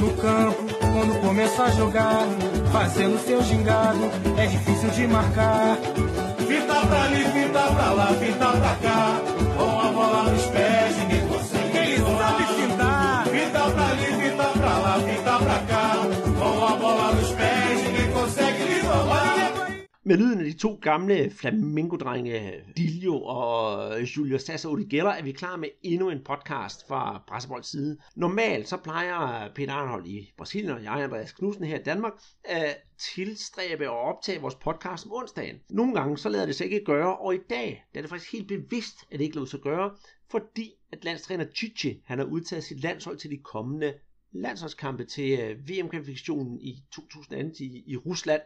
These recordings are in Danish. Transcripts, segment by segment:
No campo, quando começa a jogar, fazendo seu gingado, é difícil de marcar. Fita pra ali, fita pra lá, fita pra cá, com a bola nos pés, Med lyden af de to gamle flamingodrenge, Dilio og Julio Sassa Odigella, er vi klar med endnu en podcast fra Brasserbolds side. Normalt så plejer Peter Arnhold i Brasilien og jeg, Andreas Knudsen her i Danmark, at tilstræbe og optage vores podcast om onsdagen. Nogle gange så lader det sig ikke gøre, og i dag der er det faktisk helt bevidst, at det ikke lader sig gøre, fordi at landstræner Chichi, han har udtaget sit landshold til de kommende landsholdskampe til øh, VM-kvalifikationen i 2018 i, i Rusland.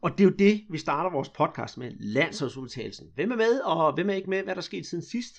Og det er jo det, vi starter vores podcast med, landsholdsudtagelsen. Hvem er med, og hvem er ikke med, hvad der er sket siden sidst?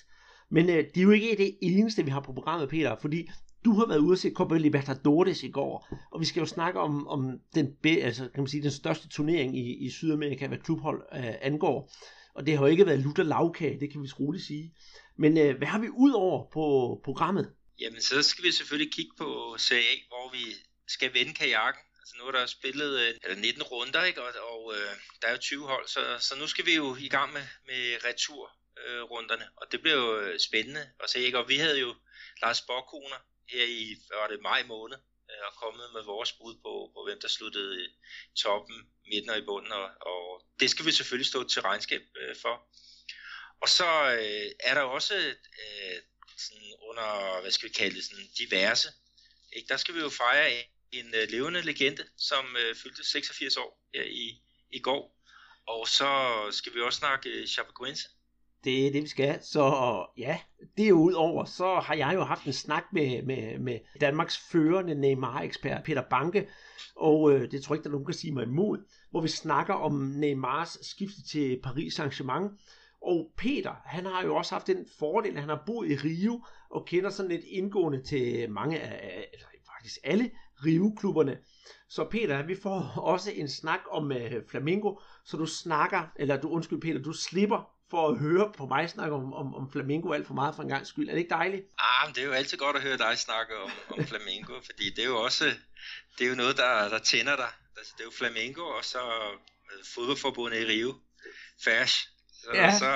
Men øh, det er jo ikke det eneste, vi har på programmet, Peter, fordi du har været ude og se Copa Libertadores i går, og vi skal jo snakke om, om den, altså, kan man sige, den største turnering i, i Sydamerika, hvad klubhold øh, angår. Og det har jo ikke været lutter lavkage, det kan vi roligt sige. Men øh, hvad har vi ud over på programmet? Jamen, så skal vi selvfølgelig kigge på Serie A, hvor vi skal vende kajakken. Altså nu er der spillet øh, eller 19 runder, ikke? og, og øh, der er jo 20 hold, så, så nu skal vi jo i gang med, med returrunderne, øh, og det bliver jo øh, spændende at se. Ikke? Og vi havde jo Lars Borkoner her i var det maj måned, øh, og kommet med vores bud på, på hvem der sluttede i toppen, midten og i bunden, og, og det skal vi selvfølgelig stå til regnskab øh, for. Og så øh, er der også øh, sådan under, hvad skal vi kalde det, sådan diverse. Ikke? Der skal vi jo fejre en uh, levende legende, som uh, fyldte 86 år her i, i går. Og så skal vi også snakke uh, Chapecoense. Det er det, vi skal. Så ja, det er. Så har jeg jo haft en snak med, med, med Danmarks førende Neymar-ekspert, Peter Banke, og øh, det tror jeg ikke, der nogen kan sige mig imod, hvor vi snakker om Neymars skifte til Paris Saint-Germain. Og Peter, han har jo også haft den fordel, at han har boet i Rio, og kender sådan lidt indgående til mange af, eller faktisk alle Rio-klubberne. Så Peter, vi får også en snak om uh, Flamingo, så du snakker, eller du undskyld Peter, du slipper for at høre på mig snakke om, om, om Flamingo alt for meget for en gang skyld. Er det ikke dejligt? Ah, men det er jo altid godt at høre dig snakke om, om Flamingo, fordi det er jo også det er jo noget, der, der tænder dig. Altså, det er jo Flamingo, og så fodboldforbundet i Rio. Færs. Så, ja. så,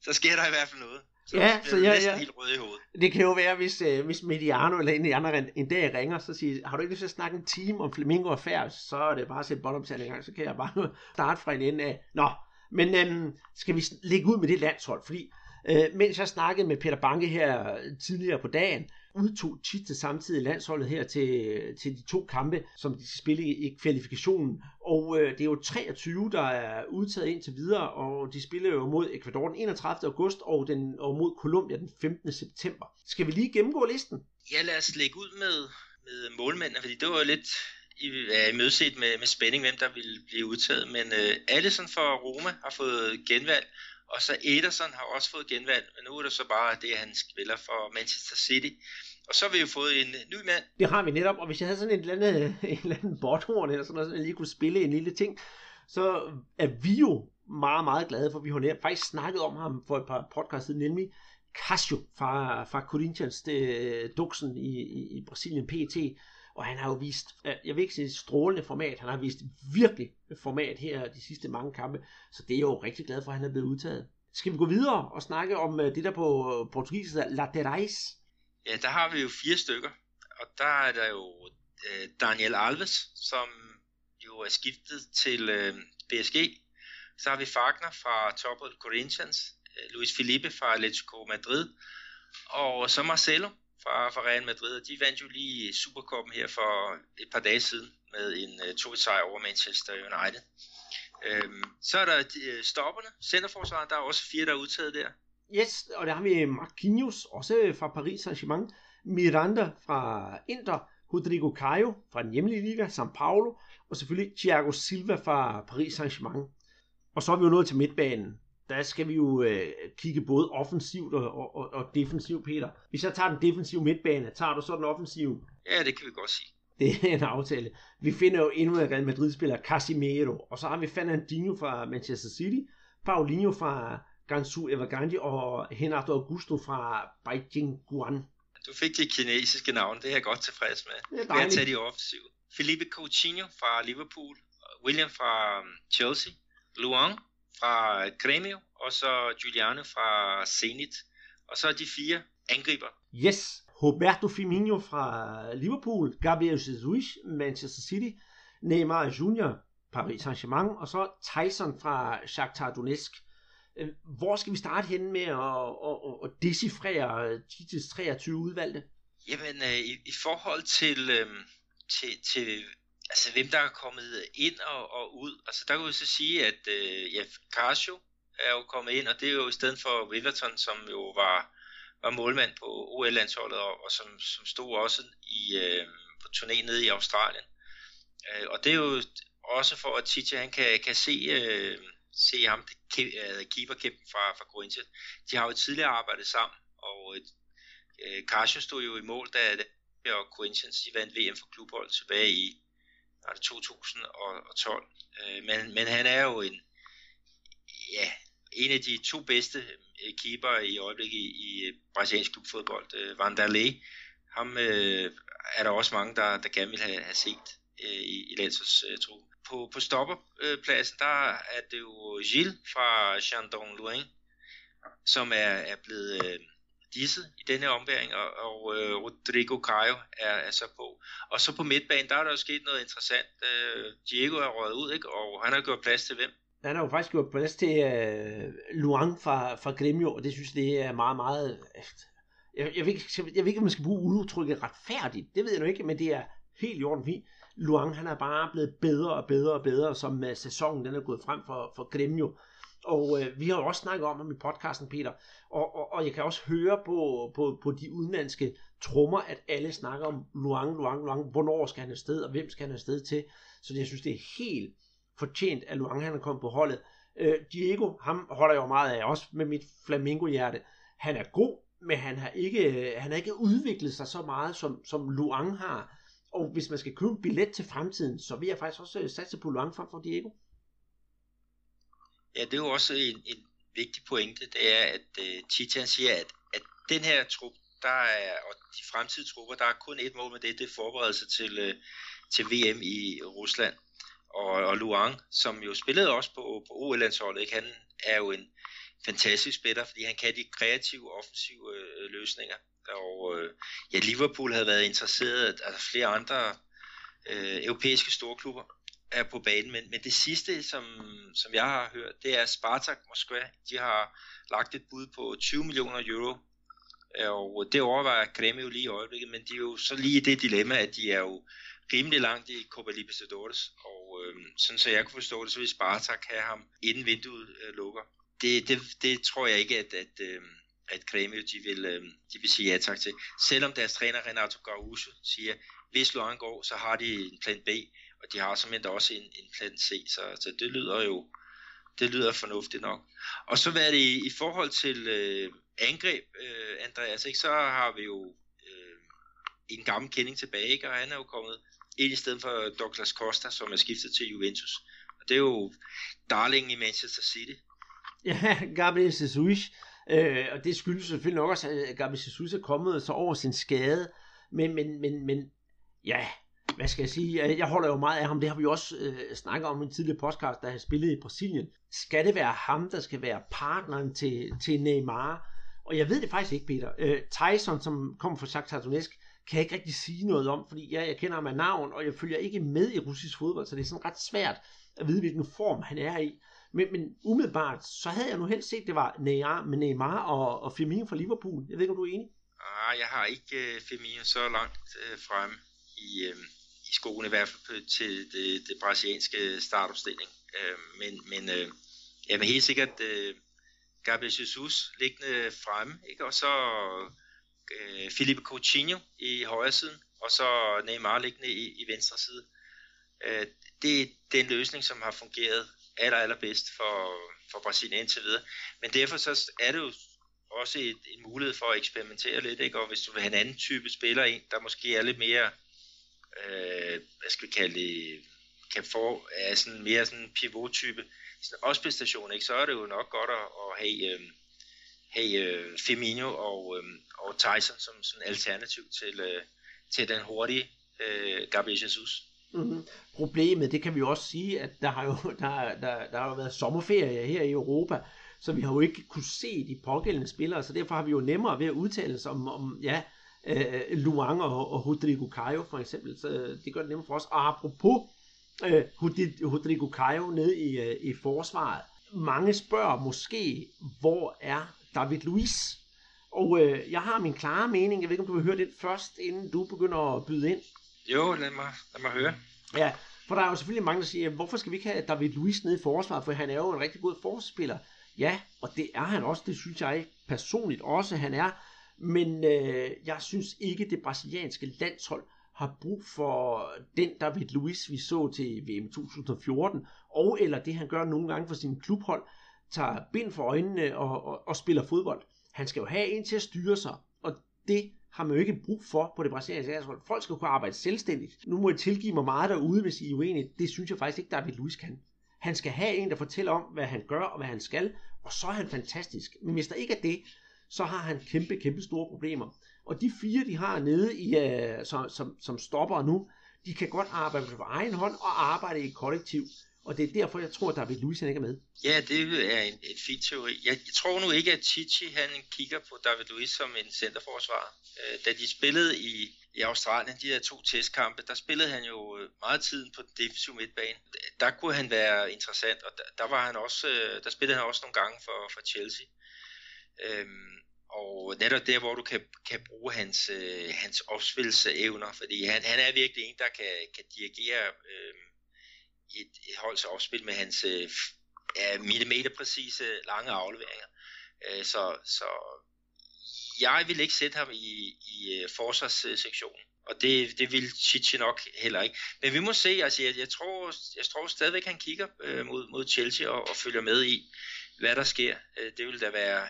så sker der i hvert fald noget. Så ja, så jeg, ja. helt rød i hovedet. Det kan jo være, hvis, uh, hvis Mediano eller en af de andre en dag ringer, så siger har du ikke lyst til at snakke en time om Flamingo og Færs, så er det bare at sætte båndoptagning i gang, så kan jeg bare starte fra en ende af. Nå, men um, skal vi lægge ud med det landshold, fordi uh, mens jeg snakkede med Peter Banke her tidligere på dagen, udtog til samtidig landsholdet her til, til de to kampe, som de skal spille i, kvalifikationen. Og øh, det er jo 23, der er udtaget indtil videre, og de spiller jo mod Ecuador den 31. august og, den, og mod Colombia den 15. september. Skal vi lige gennemgå listen? Ja, lad os lægge ud med, med målmændene, fordi det var lidt i, ja, mødset med, med spænding, hvem der ville blive udtaget. Men øh, Allison for Roma har fået genvalg, og så Ederson har også fået genvalg, men nu er det så bare det, at han spiller for Manchester City. Og så har vi jo fået en øh, ny mand. Det har vi netop, og hvis jeg havde sådan en eller anden, en eller anden botthorn eller sådan noget, så jeg lige kunne spille en lille ting, så er vi jo meget, meget glade for, vi har netop faktisk snakket om ham for et par podcasts siden, nemlig Casio fra, fra Corinthians, det, duksen i, i, i Brasilien PT, og han har jo vist, øh, jeg vil ikke sige strålende format, han har vist virkelig format her de sidste mange kampe, så det er jeg jo rigtig glad for, at han er blevet udtaget. Skal vi gå videre og snakke om øh, det der på øh, portugisisk hedder laterais? Ja, der har vi jo fire stykker, og der er der jo øh, Daniel Alves, som jo er skiftet til øh, PSG. Så har vi Fagner fra Topper Corinthians, Luis Felipe fra Atletico Madrid, og så Marcelo fra, fra Real Madrid, og de vandt jo lige Supercoppen her for et par dage siden med en øh, uh, to sejr over Manchester United. Øhm, så er der de, uh, stopperne, centerforsvaret, der er også fire, der er udtaget der. Yes, og der har vi øh, Marquinhos, også fra Paris Saint-Germain, Miranda fra Inter, Rodrigo Caio fra den hjemlige liga, São Paulo, og selvfølgelig Thiago Silva fra Paris Saint-Germain. Og så er vi jo nået til midtbanen der skal vi jo øh, kigge både offensivt og, og, og defensivt, Peter. Hvis jeg tager den defensive midtbane, tager du så den offensive? Ja, det kan vi godt sige. Det er en aftale. Vi finder jo endnu en Real Madrid-spiller, Casimiro, og så har vi Fernandinho fra Manchester City, Paulinho fra Gansu Evergrande og Renato Augusto fra Beijing Guan. Du fik de kinesiske navn, det er jeg godt tilfreds med. Det er Ved at tage dejligt. de offensive. Felipe Coutinho fra Liverpool, William fra um, Chelsea, Luang fra Grêmio, og så Giuliano fra Zenit. Og så de fire angriber. Yes, Roberto Firmino fra Liverpool, Gabriel Jesus, Manchester City, Neymar Jr., Paris Saint-Germain, og så Tyson fra Shakhtar Donetsk. Øh, Hvor skal vi starte henne med at, at, at, at decifrere Titis 23 udvalgte? Jamen, øh, i, i forhold til, øh, til, til altså, hvem der er kommet ind og, og ud, altså der kan vi så sige, at øh, ja, Casio er jo kommet ind, og det er jo i stedet for Riverton, som jo var, var målmand på OL-landsholdet, og, og som, som stod også i, øh, på turné nede i Australien. Øh, og det er jo også for, at Tite han kan, kan se, øh, se ham, øh, keeperkæmpen fra, fra Corinthians. De har jo tidligere arbejdet sammen, og øh, Casio stod jo i mål, da det og Corinthians de vandt VM for klubhold tilbage i var det 2012. Øh, men, men han er jo en, ja, en af de to bedste øh, keeper i øjeblikket i, i øh, brasiliansk klubfodbold. Øh, Vanderlei, ham øh, er der også mange, der, der gerne vil have, have set øh, i, i landsholdstruppen. På, på stopperpladsen, der er det jo Gilles fra Chandon Louin, som er, er blevet øh, disset i denne omværing, og, og øh, Rodrigo Caio er, er så på. Og så på midtbanen, der er der jo sket noget interessant. Øh, Diego er røget ud, ikke? og han har gjort plads til hvem? Han har jo faktisk gjort plads til øh, Luang fra, fra Gremio, og det synes det er meget, meget... Jeg, jeg, ved ikke, jeg ved ikke, om man skal bruge udtrykket retfærdigt. Det ved jeg nu ikke, men det er helt i orden fint. Luang, han er bare blevet bedre og bedre og bedre, som uh, sæsonen den er gået frem for, for Gremio. Og øh, vi har jo også snakket om ham i podcasten, Peter. Og, og, og jeg kan også høre på, på, på de udenlandske trummer, at alle snakker om Luang, Luang, Luang. Hvornår skal han afsted, og hvem skal han afsted til? Så jeg synes, det er helt fortjent, at Luang han er kommet på holdet. Øh, Diego, ham holder jeg jo meget af, også med mit flamingo-hjerte. Han er god, men han har ikke, han har ikke udviklet sig så meget, som, som Luang har. Og hvis man skal købe en billet til fremtiden, så vil jeg faktisk også øh, satse på Luang frem for Diego. Ja, det er jo også en, en vigtig pointe, det er, at øh, Titan siger, at, at den her trup, der er, og de fremtidige trupper, der er kun et mål med det, det er forberedelse til, øh, til VM i Rusland. Og, og Luang, som jo spillede også på, på OL-landsholdet, ikke? han er jo en fantastisk spiller, fordi han kan de kreative, offensive øh, løsninger. Og øh, ja, Liverpool havde været interesseret, altså flere andre øh, europæiske storklubber er på banen, men, men det sidste, som, som jeg har hørt, det er Spartak Moskva. De har lagt et bud på 20 millioner euro, øh, og det overvejer Grêmio lige i øjeblikket, men de er jo så lige i det dilemma, at de er jo rimelig langt i Copa Libertadores, og øh, sådan så jeg kunne forstå det, så vil Spartak have ham inden vinduet øh, lukker. Det, det, det tror jeg ikke, at, at, øh, at Grêmio de vil, øh, de vil sige ja tak til. Selvom deres træner Renato Gaúcho siger, hvis Loan går, så har de en plan B, og de har simpelthen også en, en plan C, så, så det lyder jo det lyder fornuftigt nok. Og så hvad det i, i forhold til øh, angreb, øh, Andreas, ikke, så har vi jo øh, en gammel kending tilbage, ikke? og han er jo kommet ind i stedet for Douglas Costa, som er skiftet til Juventus. Og det er jo darlingen i Manchester City. Ja, Gabriel Jesus. Øh, og det skyldes selvfølgelig nok også, at Gabriel Jesus er kommet så over sin skade. Men, men, men, men ja, hvad skal jeg sige? Jeg holder jo meget af ham. Det har vi også øh, snakket om i en tidligere podcast, da han spillede i Brasilien. Skal det være ham, der skal være partneren til, til Neymar? Og jeg ved det faktisk ikke, Peter. Øh, Tyson, som kommer fra Shakhtar Donetsk, kan jeg ikke rigtig sige noget om, fordi jeg, jeg kender ham af navn, og jeg følger ikke med i russisk fodbold, så det er sådan ret svært at vide, hvilken form han er i. Men, men umiddelbart, så havde jeg nu helst set, det var Neymar, med Neymar og, og Firmino fra Liverpool. Jeg ved ikke, om du er enig? Ah, jeg har ikke uh, Firmino så langt øh, uh, frem i, uh, i skoene, i hvert fald til det, det brasilianske startopstilling. Øh, men men øh, jeg helt sikkert øh, Gabriel Jesus liggende fremme, ikke? og så øh, Felipe Coutinho i højre siden, og så Neymar liggende i, i venstre side. Øh, det er den løsning, som har fungeret aller, allerbedst for, for Brasilien indtil videre. Men derfor så er det jo også et, en mulighed for at eksperimentere lidt, ikke? og hvis du vil have en anden type spiller ind, der måske er lidt mere, øh, hvad skal vi kalde det, kan få, er sådan mere sådan en pivot-type, sådan også ikke? så er det jo nok godt at, at have, øh, have øh, Firmino og, øh, og Tyson som sådan alternativ til, øh, til den hurtige øh, Gabriel Jesus. Mm-hmm. Problemet, det kan vi jo også sige, at der har jo, der, der, der har jo været sommerferie her i Europa, så vi har jo ikke kunne se de pågældende spillere, så derfor har vi jo nemmere ved at udtale os om, om ja, øh, Luang og, og Rodrigo Caio for eksempel, så det gør det nemmere for os. Og apropos øh, Rodrigo Caio nede i, øh, i forsvaret, mange spørger måske, hvor er David Luiz? Og øh, jeg har min klare mening, jeg ved ikke, om du vil høre det først, inden du begynder at byde ind. Jo, lad mig, lad mig høre. Ja, for der er jo selvfølgelig mange, der siger, hvorfor skal vi ikke have David Luiz nede i forsvaret, for han er jo en rigtig god forsvarsspiller. Ja, og det er han også, det synes jeg personligt også, han er. Men øh, jeg synes ikke, det brasilianske landshold har brug for den David Luiz, vi så til VM 2014, og eller det han gør nogle gange for sin klubhold, tager bind for øjnene og, og, og spiller fodbold. Han skal jo have en til at styre sig, og det har man jo ikke brug for på det brasilianske landshold. Folk skal kunne arbejde selvstændigt. Nu må jeg tilgive mig meget derude, hvis I er uenige. Det synes jeg faktisk ikke, David Luiz kan. Han skal have en, der fortæller om, hvad han gør og hvad han skal, og så er han fantastisk. Men hvis der ikke er det, så har han kæmpe, kæmpe store problemer. Og de fire, de har nede, i, uh, som, som, som stopper nu, de kan godt arbejde på egen hånd og arbejde i et kollektiv. Og det er derfor, jeg tror, at David Luiz ikke er med. Ja, det er en, en fin teori. Jeg, jeg tror nu ikke, at Chichi han kigger på David Luiz som en centerforsvar. Øh, da de spillede i, i Australien, de her to testkampe, der spillede han jo øh, meget tiden på den defensive midtbane. Der kunne han være interessant, og der, der, var han også, øh, der spillede han også nogle gange for, for Chelsea. Øhm, og netop der, hvor du kan, kan bruge hans, øh, hans opspilsevner, fordi han, han er virkelig en, der kan, kan dirigere øh, et, et holds opspil med hans øh, millimeterpræcise lange afleveringer. Øh, så, så jeg vil ikke sætte ham i, i øh, forsvarssektionen, og det, det vil Chichi nok heller ikke. Men vi må se, altså jeg, jeg, tror, jeg tror stadigvæk, han kigger øh, mod, mod Chelsea og, og følger med i, hvad der sker. Øh, det vil da være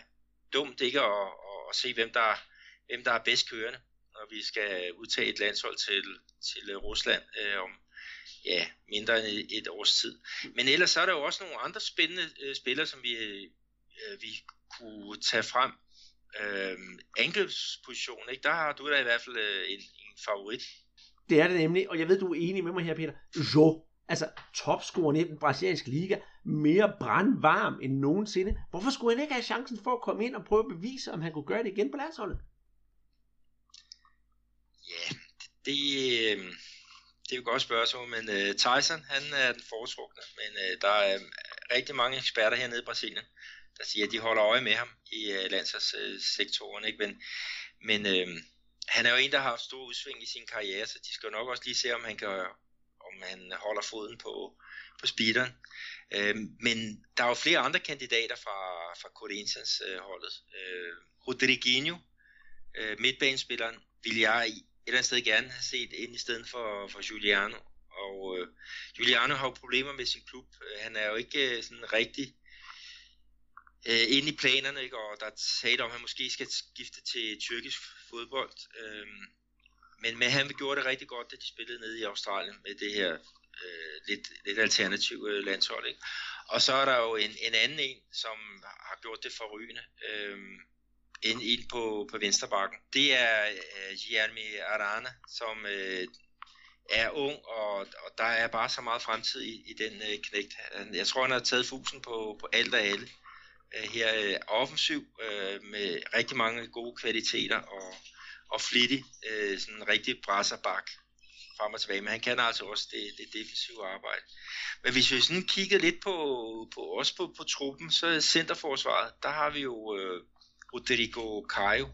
dumt ikke at, at, at se, hvem der, hvem der er bedst kørende, når vi skal udtage et landshold til, til Rusland øh, om ja, mindre end et, års tid. Men ellers så er der jo også nogle andre spændende øh, spillere, som vi, øh, vi kunne tage frem. Øh, angrebsposition, ikke? der har du da i hvert fald øh, en, en favorit. Det er det nemlig, og jeg ved, du er enig med mig her, Peter. Jo, altså topscoren i den brasilianske liga, mere brandvarm end nogensinde. Hvorfor skulle han ikke have chancen for at komme ind og prøve at bevise, om han kunne gøre det igen på landsholdet? Ja, det, øh, det er jo et godt spørgsmål, men uh, Tyson, han er den foretrukne, men uh, der er rigtig mange eksperter hernede i Brasilien, der siger, at de holder øje med ham i uh, landsholdssektoren, ikke? Men, men uh, han er jo en, der har haft stor udsving i sin karriere, så de skal jo nok også lige se, om han kan om han holder foden på, på speederen. Øh, men der er jo flere andre kandidater fra, fra Corinthians øh, holdet. Øh, Rodriguinho, øh, midtbanespilleren, vil jeg et eller andet sted gerne have set ind i stedet for, for Giuliano. Og øh, Giuliano har jo problemer med sin klub. Øh, han er jo ikke øh, sådan rigtig øh, inde i planerne, ikke? og der er tale om, at han måske skal skifte til tyrkisk fodbold. Øh, men, men han gjorde det rigtig godt, da de spillede nede i Australien med det her øh, lidt, lidt alternative øh, landshold. Ikke? Og så er der jo en, en anden en, som har gjort det forrygende. Øh, ind, ind på, på venstrebakken. Det er øh, Jeremy Arana, som øh, er ung, og, og der er bare så meget fremtid i, i den øh, knægt. Jeg tror, han har taget fusen på, på alt og alle. Øh, her øh, offensiv øh, med rigtig mange gode kvaliteter, og og flittig, øh, sådan en rigtig brasserbak frem og tilbage, men han kan altså også det, det defensive arbejde. Men hvis vi sådan kigger lidt på, på os på, på truppen, så er centerforsvaret, der har vi jo øh, Rodrigo Caio,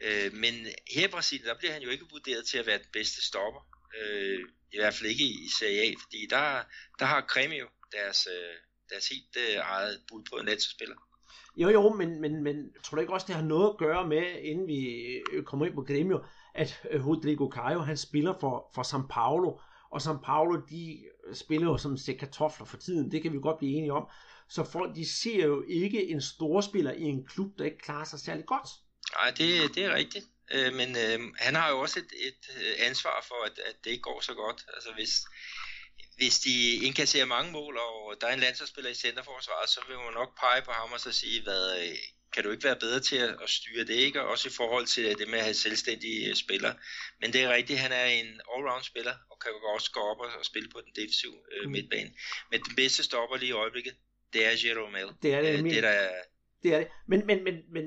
øh, men her i Brasilien, der bliver han jo ikke vurderet til at være den bedste stopper, øh, i hvert fald ikke i, i Serie A, fordi der, der har Cremio deres, øh, deres helt øh, eget bud på en landsspiller. Jo, jo, men, men, men tror du ikke også, det har noget at gøre med, inden vi øh, kommer ind på Gremio, at øh, Rodrigo Caio, han spiller for, for São Paulo, og São Paulo, de spiller jo som sæt kartofler for tiden, det kan vi godt blive enige om. Så folk, de ser jo ikke en storspiller i en klub, der ikke klarer sig særlig godt. Nej, det, det er rigtigt. Øh, men øh, han har jo også et, et øh, ansvar for, at, at det ikke går så godt. Altså hvis, hvis de indkasserer mange mål, og der er en landsholdsspiller i centerforsvaret, så vil man nok pege på ham og så sige, hvad kan du ikke være bedre til at, at styre det, ikke? Og også i forhold til det med at have selvstændige spillere. Men det er rigtigt, han er en all-round spiller, og kan også gå op og, og spille på den defensive øh, mm. midtbane. Men den bedste stopper lige i øjeblikket, det er Jerome Det er det, øh, det, der... det er det. Men, men, men, men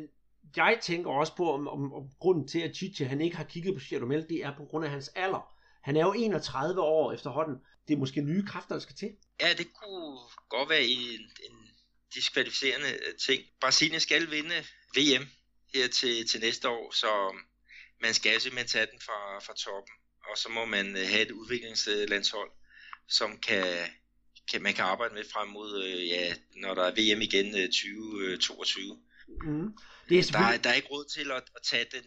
jeg tænker også på, om, om, om grunden til, at Chiche han ikke har kigget på Jerome det er på grund af hans alder. Han er jo 31 år efterhånden. Det er måske nye kræfter, der skal til. Ja, det kunne godt være en, en diskvalificerende øh, ting. Brasilien skal vinde VM her til, til næste år, så man skal simpelthen tage den fra, fra toppen, og så må man øh, have et udviklingslandshold, som kan, kan, man kan arbejde med frem mod, øh, ja, når der er VM igen 2022. Mm. Det er der, der er ikke råd til at, at tage den,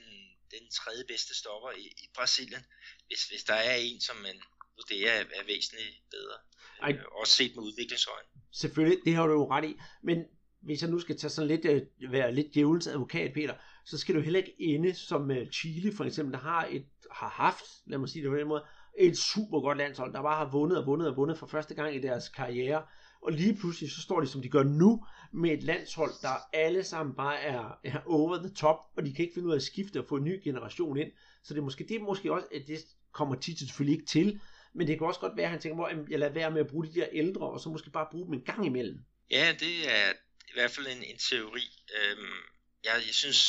den tredje bedste stopper i, i Brasilien, hvis, hvis der er en, som man vurderer er, er væsentligt bedre. Ej. Øh, også set med udviklingsøjne. Selvfølgelig, det har du jo ret i. Men hvis jeg nu skal tage sådan lidt, øh, være lidt djævelens advokat, Peter, så skal du heller ikke ende som uh, Chile for eksempel, der har, et, har haft, lad mig sige det på den måde, et super godt landshold, der bare har vundet og vundet og vundet for første gang i deres karriere. Og lige pludselig så står de, som de gør nu, med et landshold, der alle sammen bare er, er over the top, og de kan ikke finde ud af at skifte og få en ny generation ind. Så det er måske, det er måske også, at det kommer tit selvfølgelig ikke til, men det kan også godt være, at han tænker, at jeg lader være med at bruge de der ældre, og så måske bare bruge dem en gang imellem. Ja, det er i hvert fald en, en teori. Øhm, jeg, jeg synes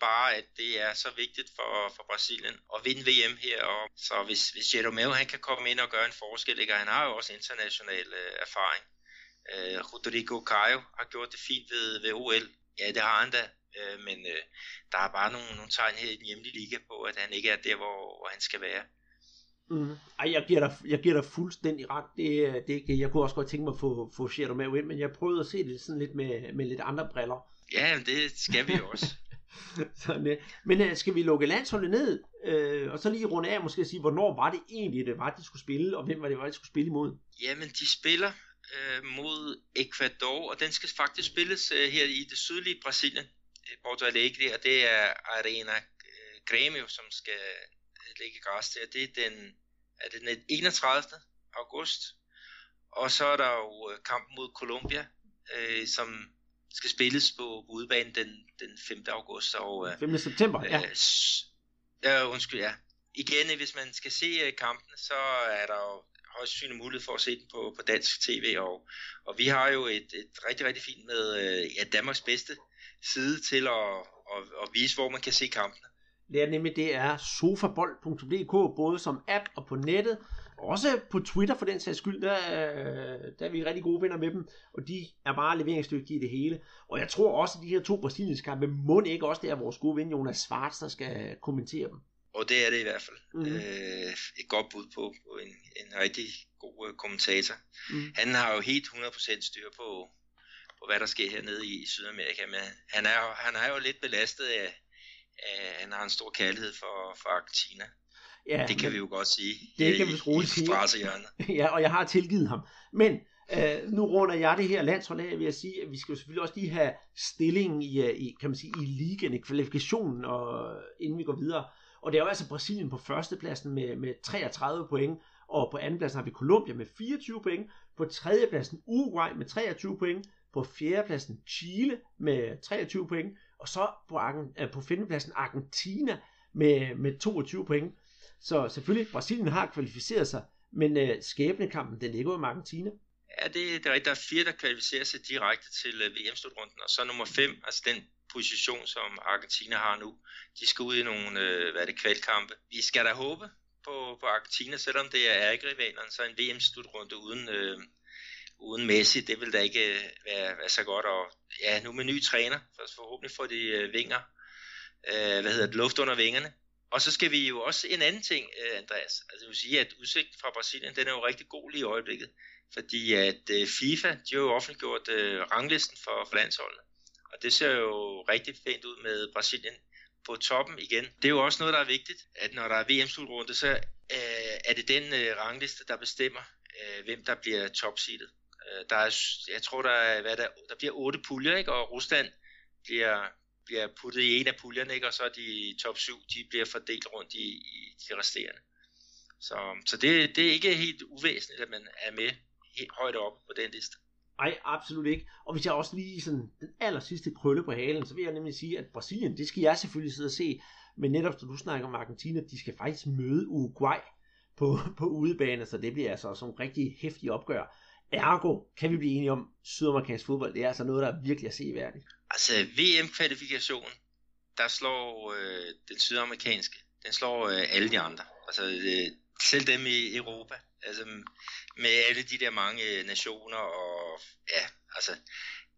bare, at det er så vigtigt for, for Brasilien at vinde VM her. Og så hvis, hvis Jeromeo han kan komme ind og gøre en forskel, ikke? han har jo også international øh, erfaring. Øh, Rodrigo Caio har gjort det fint ved, ved OL. Ja, det har han da. Øh, men øh, der er bare nogle, nogle tegn her i den hjemlige liga på, at han ikke er der, hvor, hvor han skal være. Mm. Ej, jeg giver, dig, jeg giver dig fuldstændig ret. Det, det, jeg kunne også godt tænke mig at få, få Shadow med ind, men jeg prøvede at se det sådan lidt med, med lidt andre briller. Ja, det skal vi også. sådan, øh. Men uh, skal vi lukke landsholdet ned, uh, og så lige runde af måske sige, hvornår var det egentlig, det var, de skulle spille, og hvem var det, var, de skulle spille imod? Jamen, de spiller uh, mod Ecuador, og den skal faktisk spilles uh, her i det sydlige Brasilien, Porto Alegre, og det er Arena Grêmio, som skal ligge græs til, det er den, er det den 31. august. Og så er der jo øh, kampen mod Colombia, øh, som skal spilles på, på udbanen den, den 5. august. Og, øh, 5. september, ja. Øh, ja, undskyld, ja. Igen, hvis man skal se øh, kampen, så er der jo højst synlig mulighed for at se den på, på dansk tv, og, og vi har jo et, et rigtig, rigtig fint med øh, ja, Danmarks bedste side til at, at, at vise, hvor man kan se kampene. Det er nemlig, det er sofabold.dk, både som app og på nettet, også på Twitter for den sags skyld, der, der er vi rigtig gode venner med dem, og de er bare leveringsdygtige i det hele. Og jeg tror også, at de her to brasilianske kampe, må ikke også det er vores gode ven Jonas Svarts, der skal kommentere dem. Og det er det i hvert fald. Mm. Øh, et godt bud på, på en, en rigtig god uh, kommentator. Mm. Han har jo helt 100% styr på, på, hvad der sker hernede i Sydamerika, men han er, han er jo lidt belastet af, øh, han har en stor kærlighed for, for Argentina. Ja, det kan vi jo godt sige. Det kan vi roligt sige. ja, og jeg har tilgivet ham. Men øh, nu runder jeg det her landshold af, vil jeg sige, at vi skal jo selvfølgelig også lige have stillingen i, øh, i kan man sige, i ligaen, i kvalifikationen, og, inden vi går videre. Og det er jo altså Brasilien på førstepladsen med, med 33 point, og på andenpladsen har vi Colombia med 24 point, på tredjepladsen Uruguay med 23 point, på fjerdepladsen Chile med 23 point, og så på, øh, på femtepladsen Argentina med, med 22 point. Så selvfølgelig, Brasilien har kvalificeret sig, men øh, skæbnekampen, den ligger jo med Argentina. Ja, det, det er rigtigt. Der er fire, der kvalificerer sig direkte til øh, VM-slutrunden, og så nummer fem, altså den position, som Argentina har nu. De skal ud i nogle, øh, hvad er det, kvalkampe. Vi skal da håbe på, på Argentina, selvom det er ærgerivalerne, så en VM-slutrunde uden, øh, uden Messi, det vil da ikke øh, være, være så godt. Og ja, nu med ny træner, for forhåbentlig får de øh, vinger, øh, hvad hedder det, luft under vingerne. Og så skal vi jo også en anden ting, øh, Andreas. Altså jeg vil sige, at udsigten fra Brasilien, den er jo rigtig god lige i øjeblikket. Fordi at øh, FIFA, de har jo offentliggjort øh, ranglisten for, for landsholdene. Og det ser jo rigtig fint ud med Brasilien på toppen igen. Det er jo også noget, der er vigtigt, at når der er VM-slutrunde, så øh, er det den øh, rangliste, der bestemmer, øh, hvem der bliver topseedet. Øh, der er, jeg tror, der, er, hvad der, der bliver otte puljer, ikke? og Rusland bliver, bliver puttet i en af puljerne, ikke? og så er de top 7, de bliver fordelt rundt i, i de resterende. Så, så det, det er ikke helt uvæsentligt, at man er med helt højt oppe på den liste. Nej, absolut ikke. Og hvis jeg også lige sådan den aller sidste krølle på halen, så vil jeg nemlig sige, at Brasilien, det skal jeg selvfølgelig sidde og se. Men netop, når du snakker om Argentina, de skal faktisk møde Uruguay på, på udebane, så det bliver altså sådan en rigtig hæftig opgør. Ergo kan vi blive enige om, sydamerikansk fodbold, det er altså noget, der er virkelig at se værdigt. Altså VM-kvalifikation, der slår øh, den sydamerikanske, den slår øh, alle de andre. Altså øh, selv dem i Europa. Altså med alle de der mange nationer og ja, altså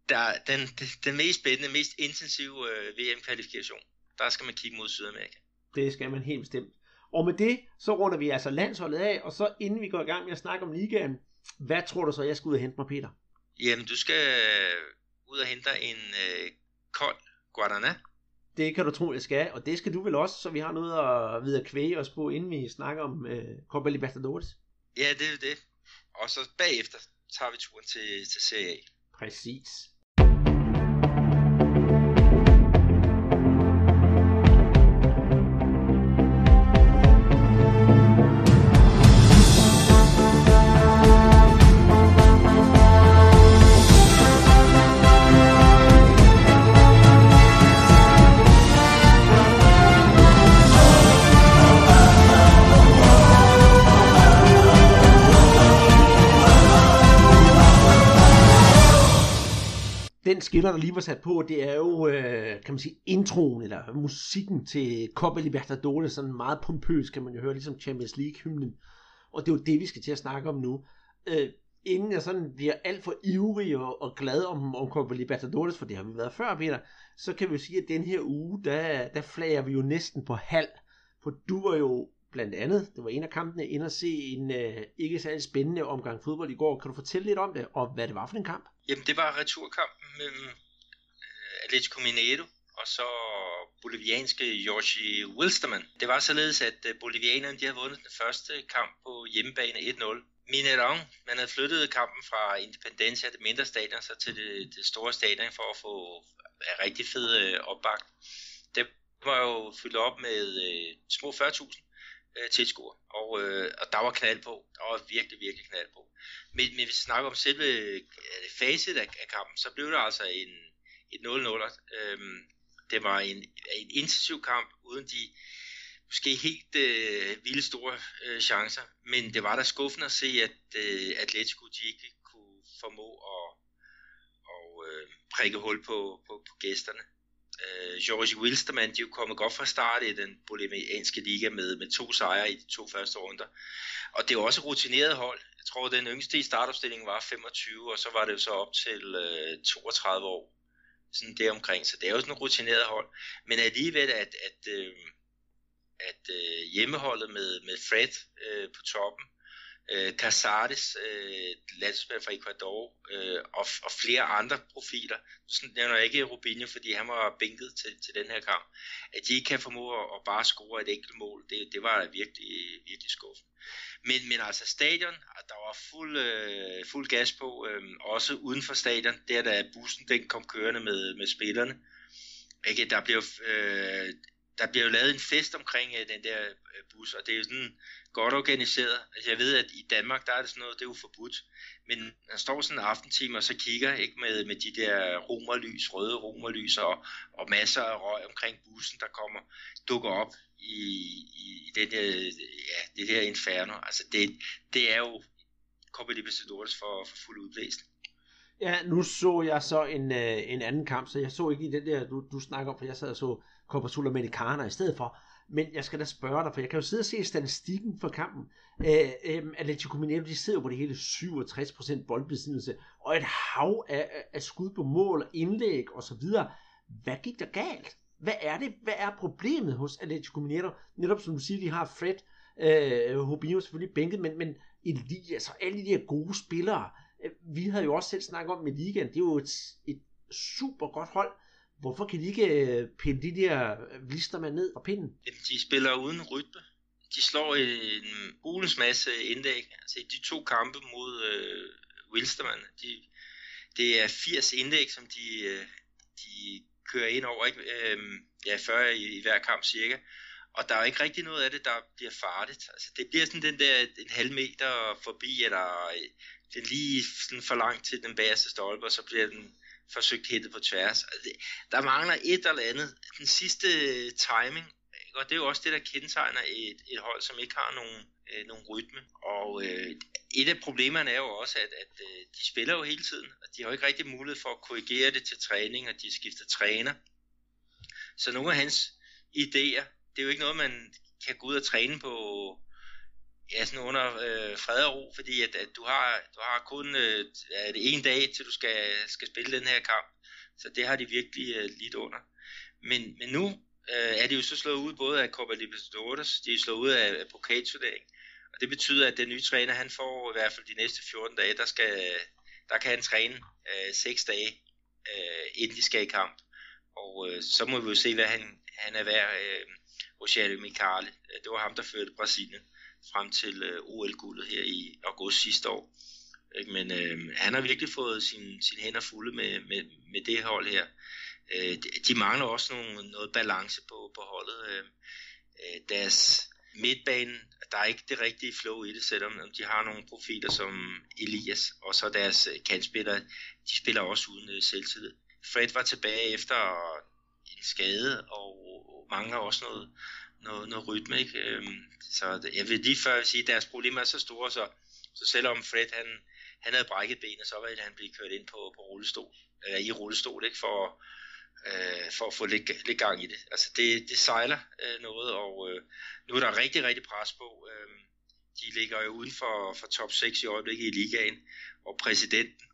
der, den, den mest spændende, mest intensive øh, VM-kvalifikation, der skal man kigge mod Sydamerika. Det skal man helt bestemt. Og med det, så runder vi altså landsholdet af, og så inden vi går i gang med at snakke om ligaen, hvad tror du så, jeg skal ud og hente mig, Peter? Jamen, du skal ud og hente en øh, kold Guaraná. Det kan du tro, jeg skal, og det skal du vel også, så vi har noget at videre kvæge os på, inden vi snakker om øh, Copa Libertadores. Ja, det er det. Og så bagefter tager vi turen til, til Serie A. Præcis. Den der lige var sat på, det er jo, øh, kan man sige, introen, eller musikken til Copa Libertadores, sådan meget pompøs, kan man jo høre, ligesom Champions League-hymnen. Og det er jo det, vi skal til at snakke om nu. Øh, inden jeg sådan bliver alt for ivrig og, og glad om, om Copa Libertadores, for det har vi været før, Peter, så kan vi jo sige, at den her uge, der, der flager vi jo næsten på halv. For du var jo blandt andet, det var en af kampene, ind og se en øh, ikke særlig spændende omgang fodbold i går. Kan du fortælle lidt om det, og hvad det var for en kamp? Jamen, det var returkamp mellem øh, Atletico Mineiro og så bolivianske Yoshi Wilstermann. Det var således, at øh, bolivianerne de havde vundet den første kamp på hjemmebane 1-0. Mineirão, man havde flyttet kampen fra Independencia, det mindre stadion, så til det, det store stadion for at få en rigtig fed øh, opbakning. Det var jo fyldt op med øh, små 40.000 øh, tilskuer, og, øh, og der var knald på. Der var virkelig, virkelig knald på. Men, men hvis vi snakker om selve øh, facet af, af kampen, så blev det altså en, et 0-0. Øh, det var en, en intensiv kamp, uden de måske helt øh, vilde store øh, chancer, men det var da skuffende at se, at øh, Atletico de ikke kunne formå at, og, øh, prikke hul på, på, på gæsterne øh, George Wilstermann, de er jo kommet godt fra start i den bolivianske liga med, med to sejre i de to første runder. Og det er jo også rutineret hold. Jeg tror, den yngste i startopstillingen var 25, og så var det jo så op til øh, 32 år. Sådan der omkring. Så det er jo sådan et rutineret hold. Men alligevel, at, at, øh, at øh, hjemmeholdet med, med Fred øh, på toppen, øh, Casares, øh, landsmand fra Ecuador, øh, og, og flere andre profiler. Sådan nævner jeg ikke Rubinho, fordi han var bænket til, til den her kamp. At de ikke kan formå at, at bare score et enkelt mål, det, det var virkelig, virkelig skuffende. Men, men altså stadion, der var fuld, øh, fuld gas på, øh, også uden for stadion, der da bussen den kom kørende med, med spillerne. Ikke? Der blev øh, der bliver jo lavet en fest omkring øh, den der øh, bus, og det er jo sådan godt organiseret. Altså jeg ved, at i Danmark, der er det sådan noget, det er jo forbudt. Men han står sådan en aftentime og så kigger ikke med, med de der romerlys, røde romerlys og, og masser af røg omkring bussen, der kommer, dukker op i, i, i det, der, ja, det her inferno. Altså det, det er jo Copa Libertadores for, for fuld udblæsning. Ja, nu så jeg så en, øh, en anden kamp, så jeg så ikke i den der, du, du snakker om, for jeg sad og så Copa Sudamericana i stedet for. Men jeg skal da spørge dig, for jeg kan jo sidde og se statistikken for kampen. Øh, øh, Atletico Mineiro, de sidder på det hele 67% boldbesiddelse, og et hav af, af skud på mål, indlæg og så videre. Hvad gik der galt? Hvad er det? Hvad er problemet hos Atletico Mineiro? Netop som du siger, de har Fred, øh, Hobino selvfølgelig bænket, men, men Elias altså alle de her gode spillere, Øh, vi havde jo også selv snakket om med ligaen, det er jo et, et super godt hold, Hvorfor kan de ikke øh, pille de der øh, lister med ned fra pinden? De spiller uden rytme. De slår en hulens masse indlæg. Altså de to kampe mod øh, Wilstermann, de, det er 80 indlæg, som de, øh, de kører ind over, ikke? Øhm, ja, 40 i, i hver kamp cirka. og der er ikke rigtig noget af det, der bliver farligt. Altså, det bliver sådan den der en halv meter forbi, eller den lige sådan for langt til den bagerste stolpe, og så bliver den forsøgt hættet på tværs. Altså, det, der mangler et eller andet. Den sidste øh, timing, og det er jo også det, der kendetegner et, et hold, som ikke har nogen, øh, nogen rytme. Og øh, et af problemerne er jo også, at, at øh, de spiller jo hele tiden, og de har jo ikke rigtig mulighed for at korrigere det til træning, og de skifter træner. Så nogle af hans idéer, det er jo ikke noget, man kan gå ud og træne på ja, sådan under øh, fred og ro, fordi at, at du, har, du har kun øh, er det en dag, til du skal, skal spille den her kamp. Så det har de virkelig øh, lidt under. Men, men nu øh, er de jo så slået ud både af Copa Libertadores, de er slået ud af, af pokalturnering. Og det betyder, at den nye træner, han får i hvert fald de næste 14 dage, der, skal, der kan han træne øh, 6 dage, øh, inden de skal i kamp. Og øh, så må vi jo se, hvad han, han er værd. Øh, Rogério Micali, det var ham, der førte Brasilien frem til øh, OL-guldet her i august sidste år. Ikke? Men øh, han har virkelig fået sine sin hænder fulde med, med, med det hold her. Øh, de, de mangler også nogle, noget balance på, på holdet. Øh, øh, deres midtbane, der er ikke det rigtige flow i det, selvom de har nogle profiler som Elias, og så deres øh, de spiller også uden øh, selvtillid. Fred var tilbage efter en skade, og mangler også noget, noget, noget rytme. Ikke? Øhm, så jeg vil lige før sige, at deres problemer er så store, så, så selvom Fred han, han havde brækket benet, så ville han blive kørt ind på, på rullestol, eller i rullestol, ikke? For, øh, for at få lidt, lidt gang i det. Altså det, det sejler øh, noget, og øh, nu er der rigtig, rigtig pres på. Øh, de ligger jo uden for, for top 6 i øjeblikket i ligaen, og præsidenten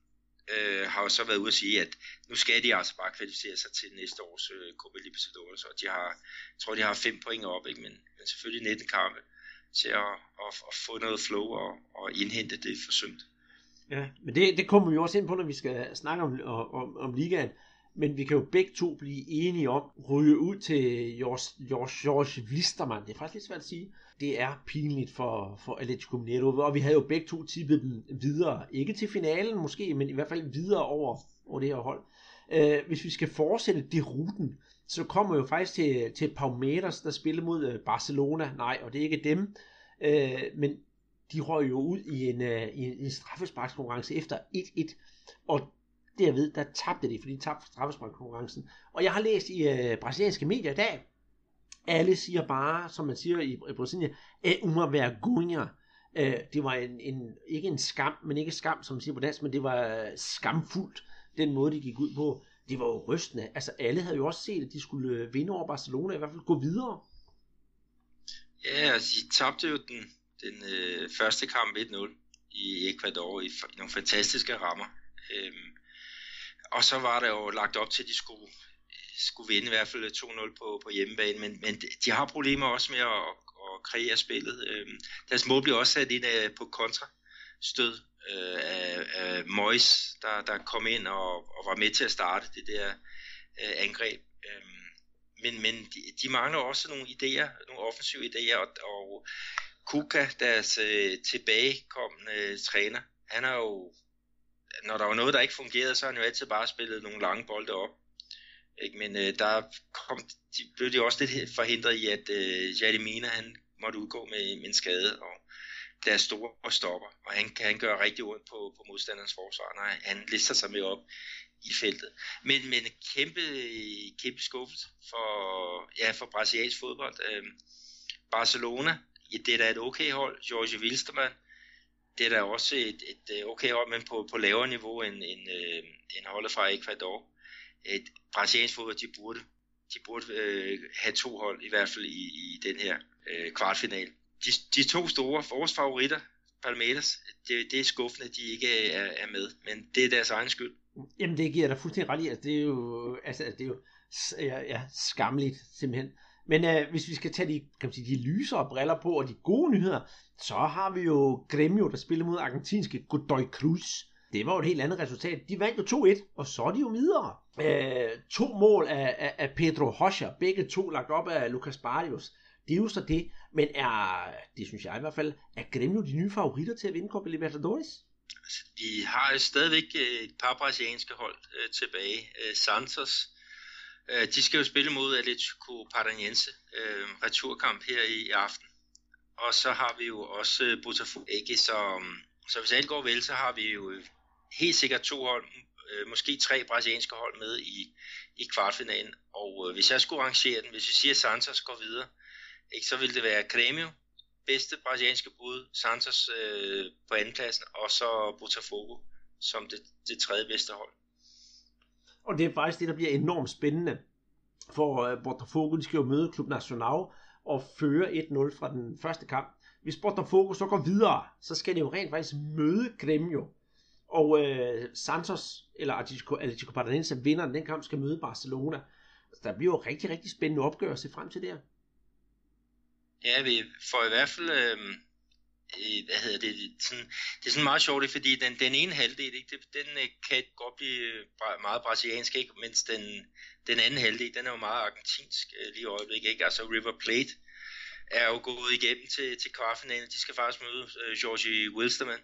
øh, har jo så været ude at sige, at nu skal de altså bare kvalificere sig til næste års øh, Copa Libertadores, og de har, jeg tror, de har fem point op, ikke? Men, men selvfølgelig 19 kampe til at, at, at få noget flow og, og indhente det forsømt. Ja, men det, det kommer vi jo også ind på, når vi skal snakke om, om, om ligaen. Men vi kan jo begge to blive enige om, ryge ud til George, George, George Wisterman. Det er faktisk lidt svært at sige det er pinligt for, for Atletico Mineiro, og vi havde jo begge to tippet dem videre, ikke til finalen måske, men i hvert fald videre over, over det her hold. Øh, hvis vi skal fortsætte det ruten, så kommer vi jo faktisk til, til Palmeiras, der spiller mod øh, Barcelona. Nej, og det er ikke dem, øh, men de røg jo ud i en, øh, i en, en straffesparkskonkurrence efter 1-1, og derved, der tabte de, fordi de tabte straffesparkkonkurrencen. Og jeg har læst i øh, brasilianske medier i dag, alle siger bare, som man siger i, i Brasilien, uma vergonha. Øh, det var en, en, ikke en skam, men ikke skam, som man siger på dansk, men det var øh, skamfuldt, den måde, de gik ud på. Det var jo rystende. Altså, alle havde jo også set, at de skulle øh, vinde over Barcelona, i hvert fald gå videre. Ja, altså, de tabte jo den, den øh, første kamp 1-0 i Ecuador i, i nogle fantastiske rammer. Øhm, og så var der jo lagt op til, at de skulle skulle vinde i hvert fald 2-0 på, på hjemmebane, men, men de har problemer også med at, at kreere spillet. Øhm, deres mål bliver også sat ind af, på kontrastød øh, af, af Mois, der, der kom ind og, og var med til at starte det der øh, angreb. Øhm, men men de, de mangler også nogle idéer, nogle offensive idéer, og, og Kuka, deres øh, tilbagekommende træner, han har jo, når der var noget, der ikke fungerede, så har han jo altid bare spillet nogle lange bolde op. Ikke? Men øh, der kom, de, blev de også lidt forhindret i, at øh, Jadimina han måtte udgå med, med en skade, og der er store stopper, og han kan han gøre rigtig ondt på, på modstanderens forsvar, når han lister sig med op i feltet. Men, men kæmpe, kæmpe skuffelse for, ja, for brasiliansk fodbold. Øh, Barcelona, ja, det er da et okay hold. Jorge Wilstermann, det er da også et, et øh, okay hold, men på, på lavere niveau end, end, øh, end holdet fra Ecuador et brasiliansk fodbold, de burde, de burde øh, have to hold, i hvert fald i, i den her øh, kvartfinal. De, de to store, vores favoritter, Palmeiras, det, det er skuffende, at de ikke er, er med, men det er deres egen skyld. Jamen det giver dig fuldstændig ret i, altså det er jo, altså, det er jo ja, ja, skamligt simpelthen. Men øh, hvis vi skal tage de, kan man sige, de lysere briller på og de gode nyheder, så har vi jo Gremio, der spiller mod argentinske Godoy Cruz det var jo et helt andet resultat. De vandt jo 2-1, og så er de jo videre. Øh, to mål af, af, af Pedro Rocha, begge to lagt op af Lucas Barrios. Det er jo så det, men er, det synes jeg i hvert fald, er Gremio de nye favoritter til at vinde Copa Libertadores? Altså, har stadigvæk øh, et par brasilianske hold øh, tilbage. Øh, Santos Øh, de skal jo spille mod Atletico Paranaense, øh, returkamp her i, aften. Og så har vi jo også øh, Botafogo, ikke? Så, så hvis alt går vel, så har vi jo helt sikkert to hold, øh, måske tre brasilianske hold med i, i kvartfinalen. Og øh, hvis jeg skulle arrangere den, hvis vi siger, at Santos går videre, ikke, så vil det være Grêmio, bedste brasilianske bud, Santos øh, på andenpladsen, og så Botafogo som det, det tredje bedste hold. Og det er faktisk det, der bliver enormt spændende. For øh, Botafogo, de skal jo møde Klub Nacional og føre 1-0 fra den første kamp. Hvis Botafogo så går videre, så skal de jo rent faktisk møde Gremio. Og øh, Santos, eller Atletico, Atletico Paranaense, vinder den kamp, skal møde Barcelona. Så der bliver jo rigtig, rigtig spændende opgør at se frem til der. Ja, vi får i hvert fald øh, hvad hedder det, sådan, det er sådan meget sjovt, fordi den, den ene halvdel, ikke, den øh, kan godt blive meget brasiliansk, ikke, mens den, den anden halvdel, den er jo meget argentinsk øh, lige i øjeblikket, ikke? altså River Plate er jo gået igennem til, til kvartfinalen, de skal faktisk møde øh, uh, Georgie Wilstermann,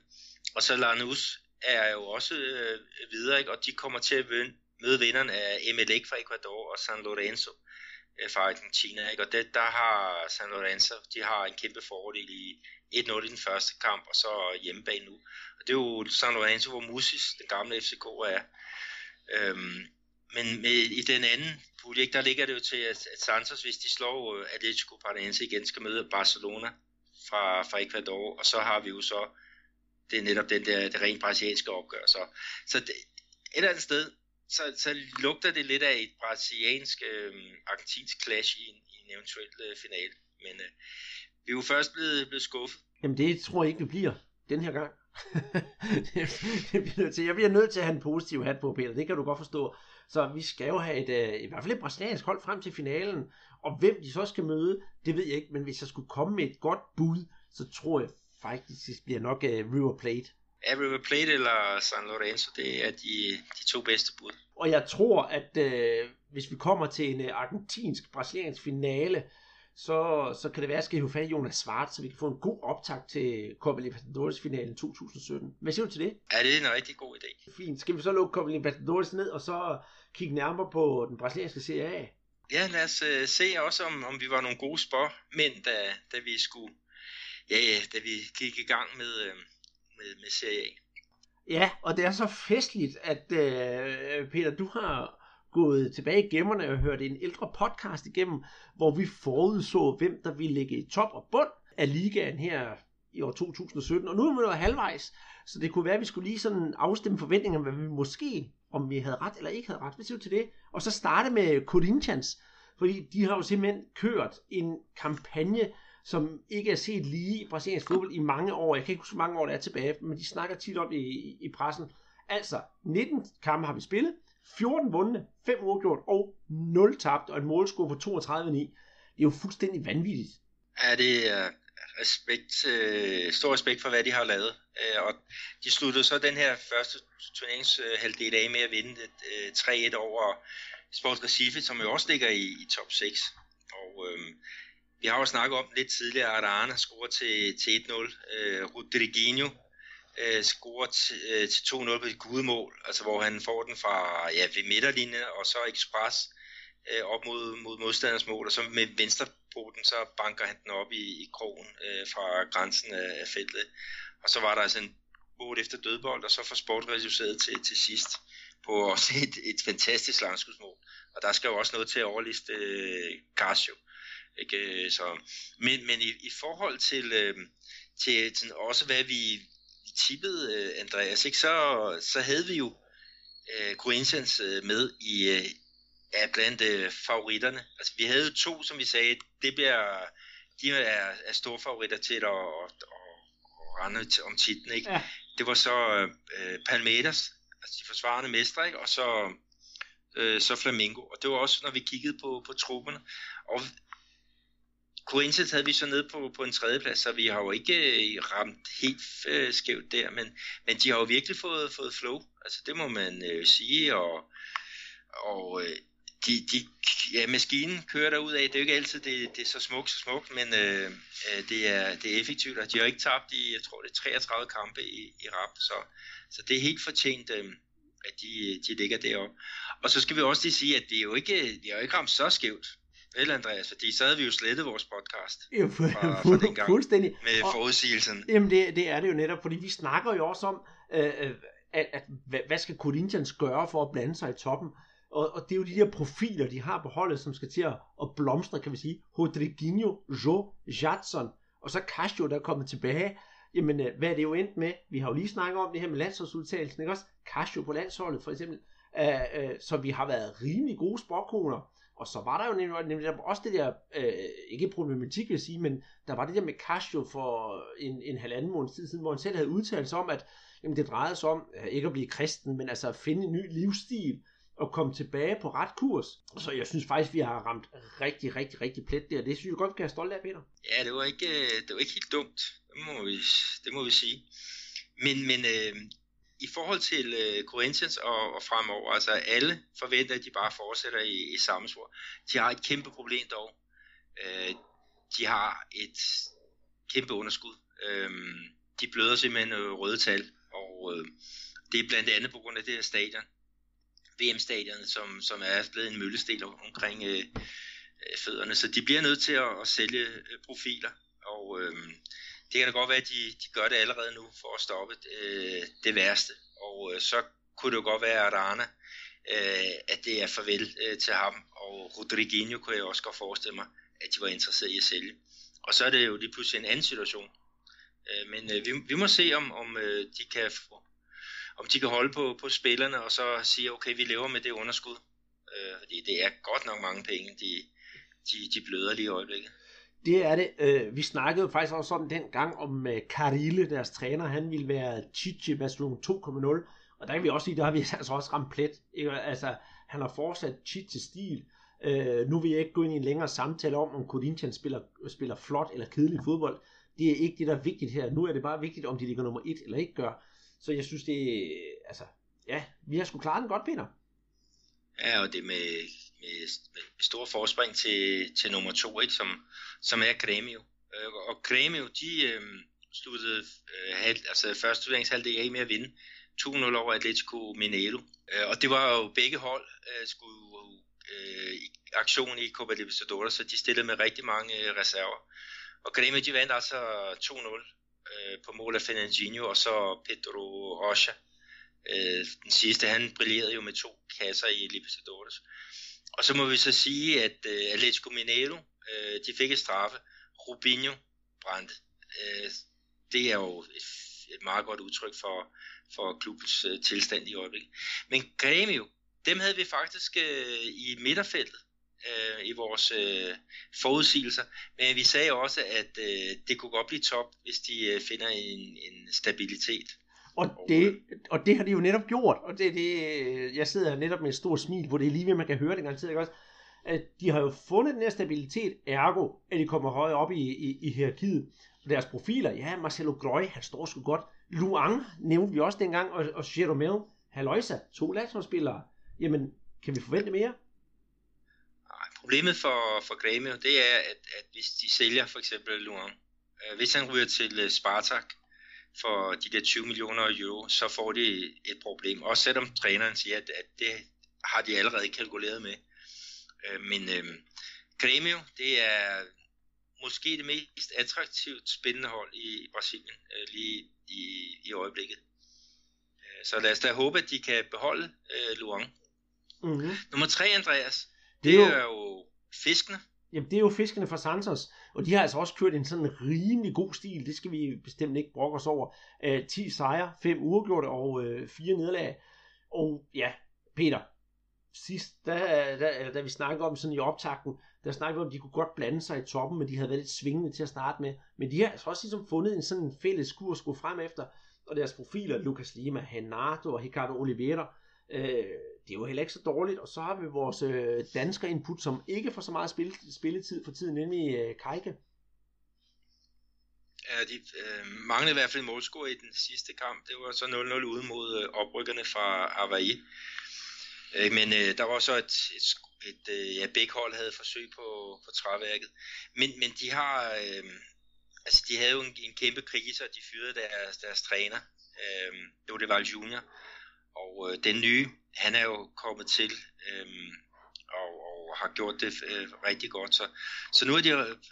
og så Lanús er jo også uh, videre, ikke? og de kommer til at vinde, møde vinderen af Emelec fra Ecuador og San Lorenzo uh, fra Argentina, ikke? og det, der har San Lorenzo, de har en kæmpe fordel i, 1-0 i den første kamp, og så hjemmebane nu. Og det er jo San Lorenzo, hvor Musis, den gamle FCK, er. Øhm, men med, i den anden pulje, der ligger det jo til, at, at Santos, hvis de slår uh, Atletico Paranaense igen, skal møde Barcelona fra, fra Ecuador, og så har vi jo så, det er netop den der, det rent brasilianske opgør. Så, så det, et eller andet sted, så, så lugter det lidt af et brasiliansk, øh, argentinsk clash i en, i en eventuel øh, finale. Men øh, vi er jo først blevet, blevet skuffet. Jamen det tror jeg ikke, vi bliver den her gang. det bliver nødt til. Jeg bliver nødt til at have en positiv hat på, Peter. Det kan du godt forstå. Så vi skal jo have et, uh, i hvert fald et brasiliansk hold frem til finalen. Og hvem de så skal møde, det ved jeg ikke. Men hvis jeg skulle komme med et godt bud, så tror jeg faktisk, det bliver nok uh, River Plate. Ja, River Plate eller San Lorenzo, det er de, de to bedste bud. Og jeg tror, at uh, hvis vi kommer til en uh, argentinsk-brasiliansk finale, så, så kan det være, at jeg skal hive fat i Jonas Svart, så vi kan få en god optag til Copa Libertadores finalen 2017. Hvad siger du til det? Ja, det er en rigtig god idé. Fint. Skal vi så lukke Copa Libertadores ned, og så kigge nærmere på den brasilianske Serie A? Ja, lad os uh, se også, om, om vi var nogle gode spår, men da, da vi skulle, ja, ja, da vi gik i gang med, uh, med, med Serie A. Ja, og det er så festligt, at uh, Peter, du har gået tilbage i gemmerne og hørt en ældre podcast igennem, hvor vi forudså, hvem der ville ligge i top og bund af ligaen her i år 2017. Og nu er vi jo halvvejs, så det kunne være, at vi skulle lige sådan afstemme forventninger, hvad vi måske, om vi havde ret eller ikke havde ret. Hvad siger du til det? Og så starte med Corinthians, fordi de har jo simpelthen kørt en kampagne, som ikke er set lige i brasiliansk fodbold i mange år. Jeg kan ikke huske, hvor mange år der er tilbage, men de snakker tit om det i, i pressen. Altså, 19 kampe har vi spillet, 14 vundne, 5 uafgjort og 0 tabt, og et målscore på 32-9. Det er jo fuldstændig vanvittigt. Ja, det er respekt, øh, stor respekt for, hvad de har lavet. Øh, og de sluttede så den her første turneringshalvdel af med at vinde øh, 3-1 over Sports Recife, som jo også ligger i, i top 6. Og øh, vi har jo snakket om lidt tidligere, at Arne scorer til, til 1-0. Øh, Rodriguinho øh, scorer øh, til 2-0 på et gudemål, altså hvor han får den fra ja, ved midterlinjen og så ekspres øh, op mod, mod modstanders mål, og så med venstre venstrepoten, så banker han den op i, i krogen øh, fra grænsen af, af feltet. Og så var der altså en mål efter dødbold, og så får sport reduceret til, til sidst på også et, et fantastisk langskudsmål. Og der skal jo også noget til at overliste øh, Casio. Ikke? Øh, så, men, men i, i forhold til, øh, til, til også hvad vi, vi tippede, øh, Andreas, ikke? Så, så havde vi jo øh, Corinthians øh, med i øh, blandt øh, favoritterne. Altså, vi havde to, som vi sagde, det bliver, de er, er store favoritter til at, at, at, at rende om titlen. Ikke? Ja. Det var så øh, Palmeiras, altså de forsvarende mestre, ikke? og så, øh, så Flamingo. Og det var også, når vi kiggede på, på trupperne. Og Corinthians havde vi så nede på, på en tredjeplads, så vi har jo ikke øh, ramt helt øh, skævt der, men, men de har jo virkelig fået, fået flow, altså det må man øh, sige, og, og øh, de, de, ja, maskinen kører derud af, det er jo ikke altid, det, det er så smukt, så smukt, men øh, øh det, er, det er effektivt, og de har ikke tabt i, jeg tror det er 33 kampe i, i rap, så, så det er helt fortjent, øh, at de, de ligger deroppe. Og så skal vi også lige sige, at det er jo ikke, de er jo ikke ramt så skævt. Vel, Andreas? Fordi så havde vi jo slettet vores podcast. Ja, fu- fra, fra den gang fuldstændig. Med forudsigelsen. Jamen, det, det er det jo netop, fordi vi snakker jo også om, øh, øh at, at, hvad, hvad skal Corinthians gøre for at blande sig i toppen? Og, og det er jo de der profiler, de har på holdet, som skal til at, at blomstre, kan vi sige. Rodriguinho, Jo, Jadson, og så Casio, der er kommet tilbage. Jamen, øh, hvad er det jo endt med? Vi har jo lige snakket om det her med landsholdsudtagelsen, ikke også? Casio på landsholdet, for eksempel. Uh, uh, så vi har været rimelig gode sporkoner. Og så var der jo nemlig, nemlig også det der, øh, ikke problematik vil jeg sige, men der var det der med Casio for en, en halvanden måned tid siden, hvor han selv havde udtalt sig om, at jamen, det drejede sig om øh, ikke at blive kristen, men altså at finde en ny livsstil og komme tilbage på ret kurs. Så jeg synes faktisk, vi har ramt rigtig, rigtig, rigtig plet der. Det synes jeg godt, vi kan have stolt af, Peter. Ja, det var ikke, øh, det var ikke helt dumt. Det må vi, det må vi sige. Men, men øh, i forhold til øh, Corinthians og, og fremover, altså alle forventer, at de bare fortsætter i, i samme spor. De har et kæmpe problem dog. Øh, de har et kæmpe underskud. Øh, de bløder simpelthen øh, røde tal, og øh, det er blandt andet på grund af det her stadion. VM-stadion, som, som er blevet en møllestil omkring øh, øh, fødderne. Så de bliver nødt til at, at sælge øh, profiler, og øh, det kan da godt være, at de, de gør det allerede nu for at stoppe øh, det værste. Og øh, så kunne det jo godt være, at Arne, øh, at det er farvel øh, til ham. Og Rodriguinho kunne jeg også godt forestille mig, at de var interesseret i at sælge. Og så er det jo lige pludselig en anden situation. Øh, men øh, vi, vi må se, om, om øh, de kan få, om de kan holde på, på spillerne, og så sige, okay, vi lever med det underskud. Øh, fordi det er godt nok mange penge, de, de, de bløder lige i øjeblikket. Det er det. Øh, vi snakkede faktisk også om den gang om øh, Karile, deres træner, han ville være Chichi version 2.0, og der kan vi også sige, der har vi altså også ramt plet. Ikke? Altså, han har fortsat Chichi stil. Øh, nu vil jeg ikke gå ind i en længere samtale om, om Corinthians spiller, spiller flot eller kedelig fodbold. Det er ikke det, der er vigtigt her. Nu er det bare vigtigt, om de ligger nummer et eller ikke gør. Så jeg synes, det altså, ja, vi har sgu klaret den godt, Peter. Ja, og det med, med, med stor forspring til, til nummer to, ikke, som, som er Gremio. Øh, og Gremio, de øh, sluttede øh, halv, altså første turneringshalvdel af med at vinde 2-0 over Atletico Mineiro. Øh, og det var jo begge hold øh, skulle øh, i aktion i Copa Libertadores, så de stillede med rigtig mange øh, reserver. Og Gremio, de vandt altså 2-0 øh, på mål af Fernandinho, og så Pedro Rocha. Øh, den sidste, han brillerede jo med to kasser i Libertadores. Og så må vi så sige, at øh, Atletico Mineiro, øh, de fik et straffe. Rubinho brændte. Øh, det er jo et, et meget godt udtryk for, for klubbens øh, tilstand i øjeblikket. Men Grêmio, dem havde vi faktisk øh, i midterfeltet øh, i vores øh, forudsigelser, men vi sagde også, at øh, det kunne godt blive top, hvis de øh, finder en, en stabilitet. Og det, og det har de jo netop gjort, og det, det, jeg sidder netop med et stort smil, hvor det er lige ved, man kan høre det garanteret, ikke også? At de har jo fundet den her stabilitet, ergo, at de kommer højere op i, i, i hierarkiet. Og deres profiler, ja, Marcelo Grøy, han står sgu godt. Luang nævnte vi også dengang, og, og Jeromel, Haloisa, to landsholdsspillere. Jamen, kan vi forvente mere? Problemet for, for Grêmio, det er, at, at hvis de sælger for eksempel Luan, øh, hvis han ryger til øh, Spartak for de der 20 millioner euro, så får de et problem. Også selvom træneren siger, at, at det har de allerede kalkuleret med. Øh, men øh, Grêmio, det er måske det mest attraktivt spændende hold i Brasilien øh, lige i, i øjeblikket. Øh, så lad os da håbe, at de kan beholde øh, Luang. Mm-hmm. Nummer tre, Andreas, det, det er, jo, er jo fiskene. Jamen, det er jo fiskene fra Santos, og de har altså også kørt en sådan rimelig god stil, det skal vi bestemt ikke brokke os over. Øh, 10 sejre, 5 uafgjorte og øh, 4 nederlag. Og ja, Peter, sidst, da, da, da vi snakkede om sådan i optakten, der snakkede vi om, at de kunne godt blande sig i toppen, men de havde været lidt svingende til at starte med. Men de har altså også ligesom fundet en sådan fælles kurs at gå frem efter, og deres profiler, Lucas Lima, Renato og Ricardo Oliveira, øh, det er jo heller ikke så dårligt. Og så har vi vores øh, dansker input, som ikke får så meget spil, spilletid for tiden, nemlig øh, Kajke. Ja, de øh, manglede i hvert fald målscore i den sidste kamp. Det var så 0-0 ude mod øh, oprykkerne fra Hawaii. Øh, men øh, der var så et, et, et øh, ja, begge hold havde forsøg på, på træværket. Men, men de har, øh, altså de havde jo en, en kæmpe krise, og de fyrede deres, deres træner. Øh, det var det var Junior. Og øh, den nye, han er jo kommet til, øh, og, og har gjort det øh, rigtig godt. Så, så nu er de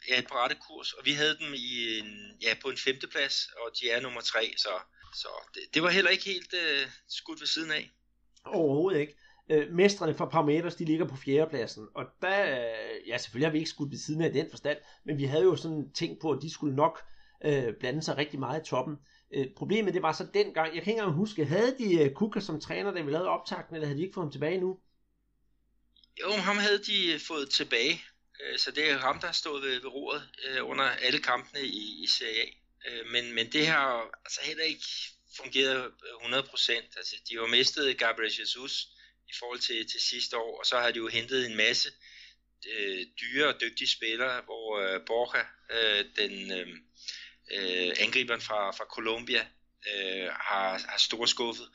ja, på rette kurs, og vi havde dem i en, ja, på en femteplads, og de er nummer tre, så, så det, det var heller ikke helt øh, skudt ved siden af. Overhovedet ikke. Øh, mestrene fra Parameters, de ligger på fjerdepladsen, og der, øh, ja selvfølgelig har vi ikke skudt ved siden af den forstand, men vi havde jo sådan tænkt på, at de skulle nok øh, blande sig rigtig meget i toppen. Øh, problemet det var så dengang, jeg kan ikke engang huske, havde de uh, Kuka som træner, da vi lavede optakten, eller havde de ikke fået ham tilbage nu? Jo, ham havde de øh, fået tilbage, øh, så det er ham, der har stået ved, ved roret øh, under alle kampene i, i Serie A. Øh, men, men det har altså heller ikke fungeret øh, 100%. Altså, de har mistet Gabriel Jesus, i forhold til, til sidste år, og så har de jo hentet en masse øh, dyre og dygtige spillere, hvor øh, Borja, øh, den øh, øh, angriberen fra, fra Colombia, øh, har, har store skuffet,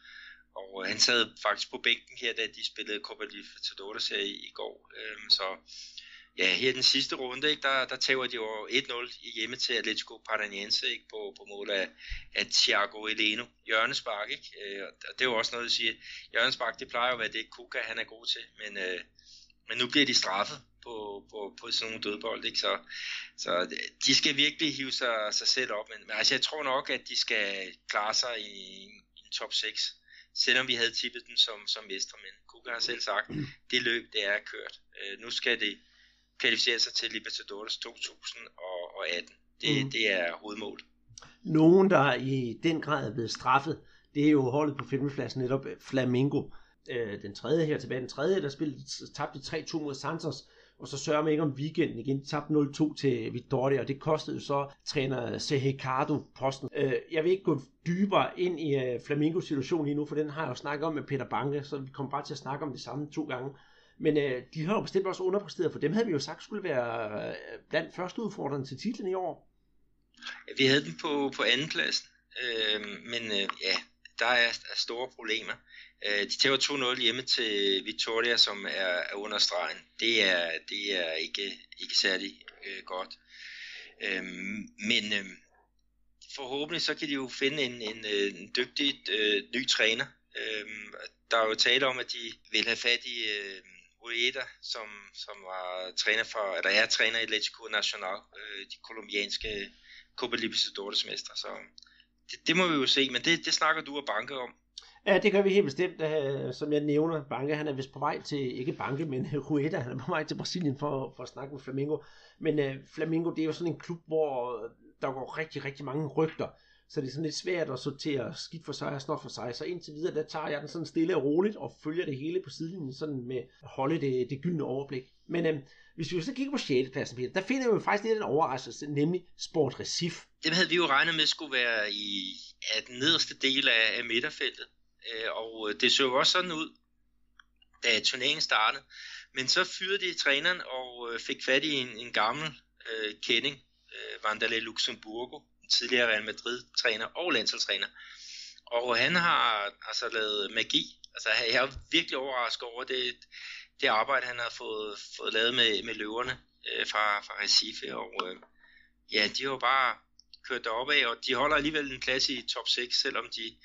og øh, han sad faktisk på bænken her, da de spillede Copa Libertadores her i, i går. Øh, så ja, her den sidste runde, ikke, der, der tager de jo 1-0 hjemme til Atletico Paranaense ikke, på, på mål af, af Thiago Eleno. Hjørnespark, ikke? Øh, og det er jo også noget, at sige. Hjørnespark, det plejer jo at være det, Kuka han er god til, men, øh, men nu bliver de straffet på, på, på sådan nogle dødbold, ikke? Så, så de skal virkelig hive sig, sig selv op, men, men altså, jeg tror nok, at de skal klare sig i, i en top 6 selvom vi havde tippet dem som, som mestre, men Kuka har selv sagt, det løb, det er kørt. Øh, nu skal det kvalificere sig til Libertadores 2018. Det, mm. det er hovedmålet. Nogen, der i den grad er blevet straffet, det er jo holdet på femtepladsen netop Flamingo. Øh, den tredje her tilbage, den tredje, der spillede, tabte 3-2 mod Santos, og så sørger man ikke om weekenden igen. De tabte 0-2 til Victoria, og det kostede så træner Sehekardo posten. Øh, jeg vil ikke gå dybere ind i øh, Flamingos situation lige nu, for den har jeg jo snakket om med Peter Banke, så vi kommer bare til at snakke om det samme to gange. Men øh, de har jo bestemt også underpræsteret, for dem havde vi jo sagt skulle være øh, blandt første udfordrende til titlen i år. Vi havde dem på, på anden plads, øh, men øh, ja, der er, er store problemer. Øh, de tager 2-0 hjemme til Victoria, som er, er under stregen. Det er, det er ikke, ikke særlig øh, godt. Øh, men øh, forhåbentlig så kan de jo finde en, en, øh, en dygtig øh, ny træner. Øh, der er jo tale om, at de vil have fat i... Øh, Ueda, som, som var træner for, eller er træner i Atletico Nacional, øh, de kolumbianske Copa Libertadores mestre. Så det, det, må vi jo se, men det, det snakker du og Banke om. Ja, det gør vi helt bestemt, øh, som jeg nævner. Banke, han er vist på vej til, ikke Banke, men Rueda, han er på vej til Brasilien for, for at snakke med Flamengo. Men uh, Flamengo, det er jo sådan en klub, hvor øh, der går rigtig, rigtig mange rygter. Så det er sådan lidt svært at sortere skidt for sig og snot for sig. Så indtil videre, der tager jeg den sådan stille og roligt og følger det hele på sidelinjen, sådan med at holde det, det gyldne overblik. Men øhm, hvis vi så kigger på 6. pladsen, Peter, der finder vi faktisk lidt en overraskelse, nemlig Sport Recif. Det havde vi jo regnet med skulle være i ja, den nederste del af, af midterfeltet. Øh, og øh, det så jo også sådan ud, da turneringen startede. Men så fyrede de træneren og øh, fik fat i en, en gammel øh, kending, øh, Vandale Luxemburgo, tidligere Real Madrid-træner og landsholdstræner. Og han har altså lavet magi. Altså, jeg er virkelig overrasket over det, det arbejde, han har fået, fået lavet med, med løverne øh, fra, fra Recife. Og øh, ja, de har jo bare kørt derop af, og de holder alligevel en plads i top 6, selvom de,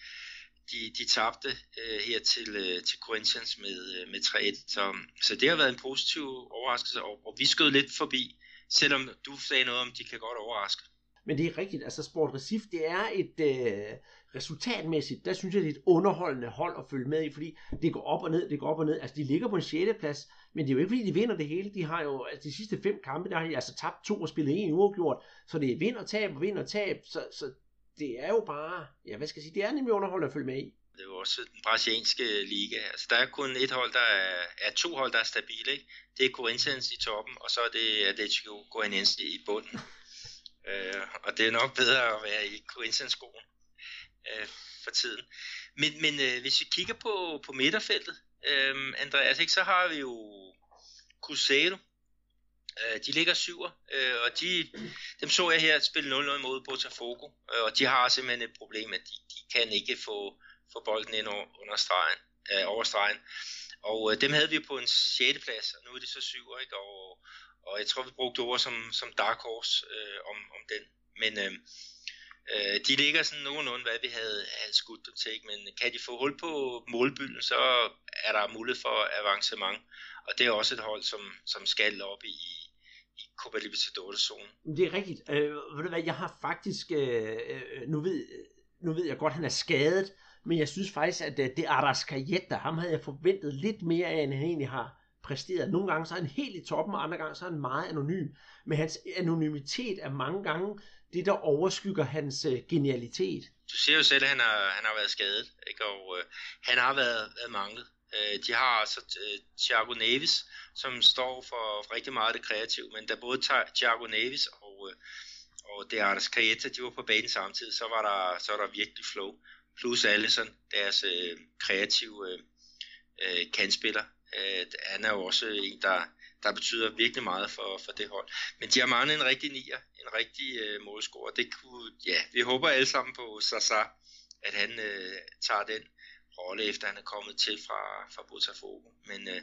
de, de tabte øh, her til, øh, til Corinthians med, øh, med 3-1. Så, så det har været en positiv overraskelse, og, og vi skød lidt forbi, selvom du sagde noget om, de kan godt overraske. Men det er rigtigt, altså Sport Recif, det er et øh, resultatmæssigt, der synes jeg, det er et underholdende hold at følge med i, fordi det går op og ned, det går op og ned. Altså de ligger på en 6. plads, men det er jo ikke fordi, de vinder det hele. De har jo, altså de sidste fem kampe, der har de altså tabt to og spillet en uafgjort, så det er vind og tab og vind og tab, så, så det er jo bare, ja hvad skal jeg sige, det er nemlig underholdende at følge med i. Det er jo også den brasilianske liga. Altså, der er kun et hold, der er, er to hold, der er stabile. Ikke? Det er Corinthians i toppen, og så er det Atletico Goianiense i bunden. Øh, og det er nok bedre at være i Corinthians-skoen øh, for tiden. Men, men øh, hvis vi kigger på, på midterfeltet, øh, Andreas, ikke, så har vi jo Cruzeiro. Øh, de ligger syver, øh, og de, dem så jeg her spille 0-0 mod Botafogo, øh, og de har simpelthen et problem, at de, de kan ikke få, få bolden ind over, under stregen, øh, over stregen. Og øh, dem havde vi på en 6. plads, og nu er de så syv, ikke? Og, og jeg tror, vi brugte ord som, som dark horse øh, om, om den. Men øh, Øh, de ligger sådan nogenlunde, hvad vi havde, havde skudt dem til, ikke? men kan de få hul på målbylden, så er der mulighed for avancement, og det er også et hold, som, som skal op i, i Copa Libertadores-zonen. Det er rigtigt. Øh, ved du hvad, jeg har faktisk, øh, øh nu, ved, nu ved jeg godt, at han er skadet, men jeg synes faktisk, at øh, det er Arrascaeta, ham havde jeg forventet lidt mere af, end han egentlig har præsteret. Nogle gange så er han helt i toppen, og andre gange så er han meget anonym. Men hans anonymitet er mange gange det, der overskygger hans øh, genialitet. Du siger jo selv, at han har, han har været skadet, ikke? og øh, han har været, været manglet. Øh, de har altså øh, Thiago Neves, som står for rigtig meget af det kreative, men da både Thiago Neves og, øh, og det Artes de var på banen samtidig, så var der, så var der virkelig flow. Plus Allison, deres øh, kreative øh, øh, kandspiller. Øh, han er jo også en, der, der betyder virkelig meget for, for det hold. Men de har manglet en rigtig nier, en rigtig øh, målscorer. Det kunne, ja, vi håber alle sammen på Sasa, at han øh, tager den rolle, efter han er kommet til fra, fra Botafogo. Men, øh,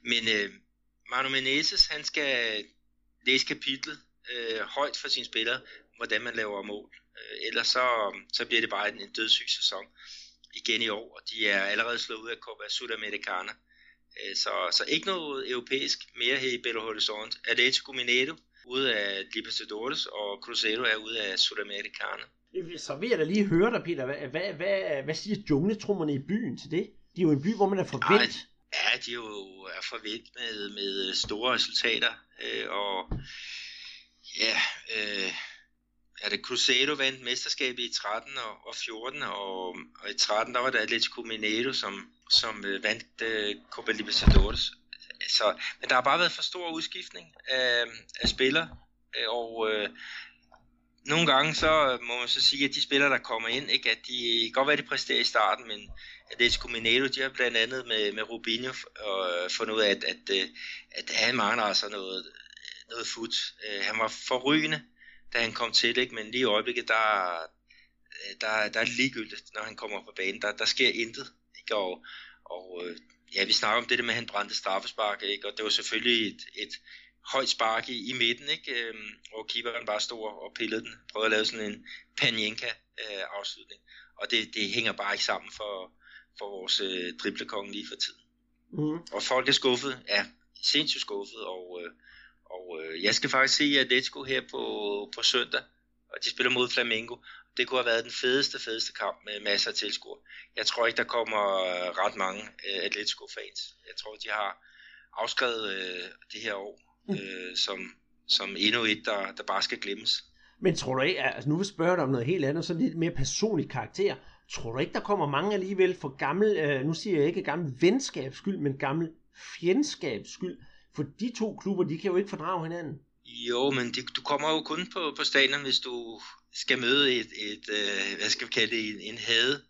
men øh, Manu Menezes, han skal læse kapitlet øh, højt for sine spillere, hvordan man laver mål. Øh, ellers så, så bliver det bare en, en dødssyg sæson igen i år, og de er allerede slået ud af Copa Sudamericana. Øh, så, så ikke noget europæisk mere her i Belo Horizonte. Atletico Mineiro ude af Libertadores, og Cruzeiro er ude af Sudamericana. Så vil jeg da lige høre dig, Peter. Hvad, hvad, hvad, hvad siger jungletrummerne i byen til det? De er jo en by, hvor man er forventet. Ja, de er jo er forventet med, med store resultater. Øh, og ja, øh, er det Cruzeiro vandt mesterskabet i 13 og, og 14, og, og i 13 der var det Atletico Mineiro, som, som øh, vandt øh, Copa Libertadores. Så, men der har bare været for stor udskiftning af, af spillere, øh, og øh, nogle gange så øh, må man så sige, at de spillere, der kommer ind, ikke, at de godt være, de præsterer i starten, men Atletico Mineiro, de har blandt andet med, med Rubinho og, øh, fundet ud af, at, at, at, at han mangler altså noget, noget fut. Øh, han var forrygende, da han kom til, ikke? men lige i øjeblikket, der, der, der er det ligegyldigt, når han kommer på banen. Der, der sker intet. Og, og ja, vi snakker om det der med, at han brændte straffespark, ikke? og det var selvfølgelig et, et højt spark i, i midten, ikke? Øhm, hvor keeperen bare stod og pillede den, prøvede at lave sådan en Panjenka-afslutning. og det, det hænger bare ikke sammen for, for vores øh, driblekonge lige for tiden. Mm. Og folk er skuffet, ja, sindssygt skuffet, og, øh, og øh, jeg skal faktisk se Atletico her på, på søndag, og de spiller mod Flamengo. Det kunne have været den fedeste, fedeste kamp med masser af tilskuere. Jeg tror ikke, der kommer øh, ret mange øh, Atletico-fans. Jeg tror, de har afskrevet øh, det her år mm. øh, som, som endnu et, der, der bare skal glemmes. Men tror du ikke, altså nu vil jeg spørge dig om noget helt andet, så lidt mere personlig karakter. Tror du ikke, der kommer mange alligevel for gammel, øh, nu siger jeg ikke gammel venskabs skyld, men gammel fjendskabs skyld? For de to klubber, de kan jo ikke fordrage hinanden. Jo, men det, du kommer jo kun på, på stadion, hvis du skal møde et, et øh, hvad skal vi kalde det, en, en hade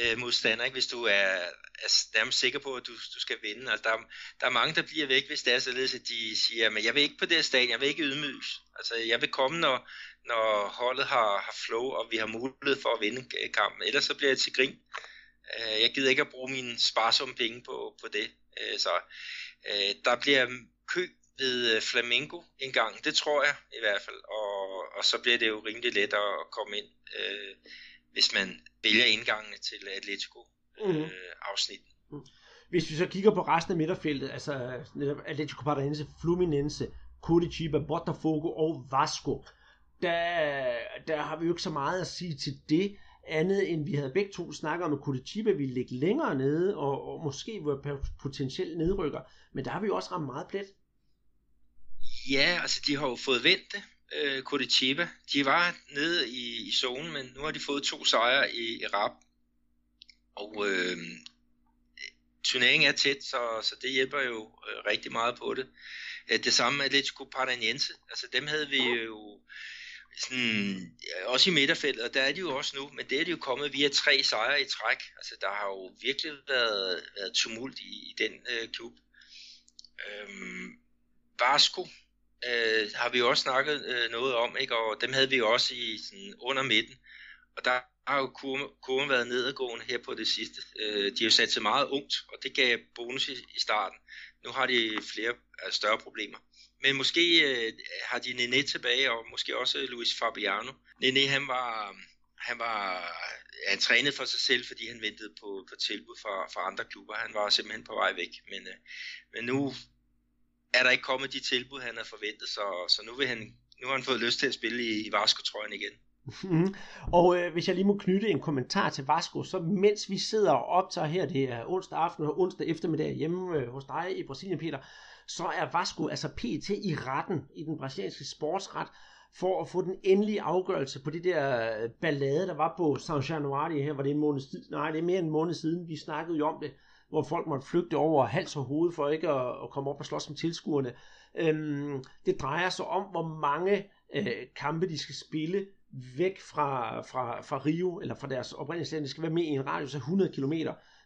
øh, modstander, ikke? hvis du er, er nærmest sikker på, at du, du skal vinde. Altså, der, der er mange, der bliver væk, hvis det er således, at de siger, men jeg vil ikke på det her stadion, jeg vil ikke ydmyges. Altså, jeg vil komme, når, når holdet har, har flow, og vi har mulighed for at vinde kampen. Ellers så bliver jeg til grin. Øh, jeg gider ikke at bruge mine sparsomme penge på, på det. Øh, så øh, der bliver kø ved Flamingo en gang, det tror jeg i hvert fald, og, og så bliver det jo rimelig let at komme ind, øh, hvis man vælger indgangene til Atletico mm. øh, afsnit. Mm. Hvis vi så kigger på resten af midterfeltet, altså Atletico Paranaense, Fluminense, Curitiba, Botafogo og Vasco, der, der har vi jo ikke så meget at sige til det, andet end vi havde begge to snakket om, at Curitiba ville ligge længere nede, og, og måske var potentielt nedrykker, men der har vi jo også ramt meget plet. Ja, altså de har jo fået vendt det, uh, Curitiba. De var nede i, i zonen, men nu har de fået to sejre i, i rap. Og øh, turneringen er tæt, så, så det hjælper jo øh, rigtig meget på det. Øh, det samme med Atletico Paranaense, altså dem havde vi jo sådan, også i midterfeltet, og der er de jo også nu, men det er de jo kommet via tre sejre i træk. Altså der har jo virkelig været, været tumult i, i den øh, klub. Øhm, Vasco øh, har vi jo også snakket øh, noget om, ikke? og dem havde vi jo også i sådan, under midten. Og der har jo kurven, kurven været nedadgående her på det sidste. Øh, de har jo sat sig meget ungt, og det gav bonus i, i starten. Nu har de flere altså større problemer. Men måske øh, har de Nene tilbage, og måske også Luis Fabiano. Nene, han var, han var, han trænede for sig selv, fordi han ventede på, på tilbud fra, fra andre klubber. Han var simpelthen på vej væk. Men, øh, men nu er der ikke kommet de tilbud, han havde forventet, så, så nu, vil han, nu har han fået lyst til at spille i, i Vasco-trøjen igen. Mm. Og øh, hvis jeg lige må knytte en kommentar til Vasco, så mens vi sidder og optager her, det er onsdag aften og onsdag eftermiddag hjemme øh, hos dig i Brasilien, Peter, så er Vasco altså PT i retten i den brasilianske sportsret for at få den endelige afgørelse på det der øh, ballade, der var på San Januari her, var det en måned siden, nej, det er mere end en måned siden, vi snakkede jo om det, hvor folk måtte flygte over hals og hoved for ikke at, at komme op og slås med tilskuerne. Øhm, det drejer sig om, hvor mange øh, kampe de skal spille væk fra, fra, fra Rio, eller fra deres oprindelsesland. De skal være med i en radius af 100 km,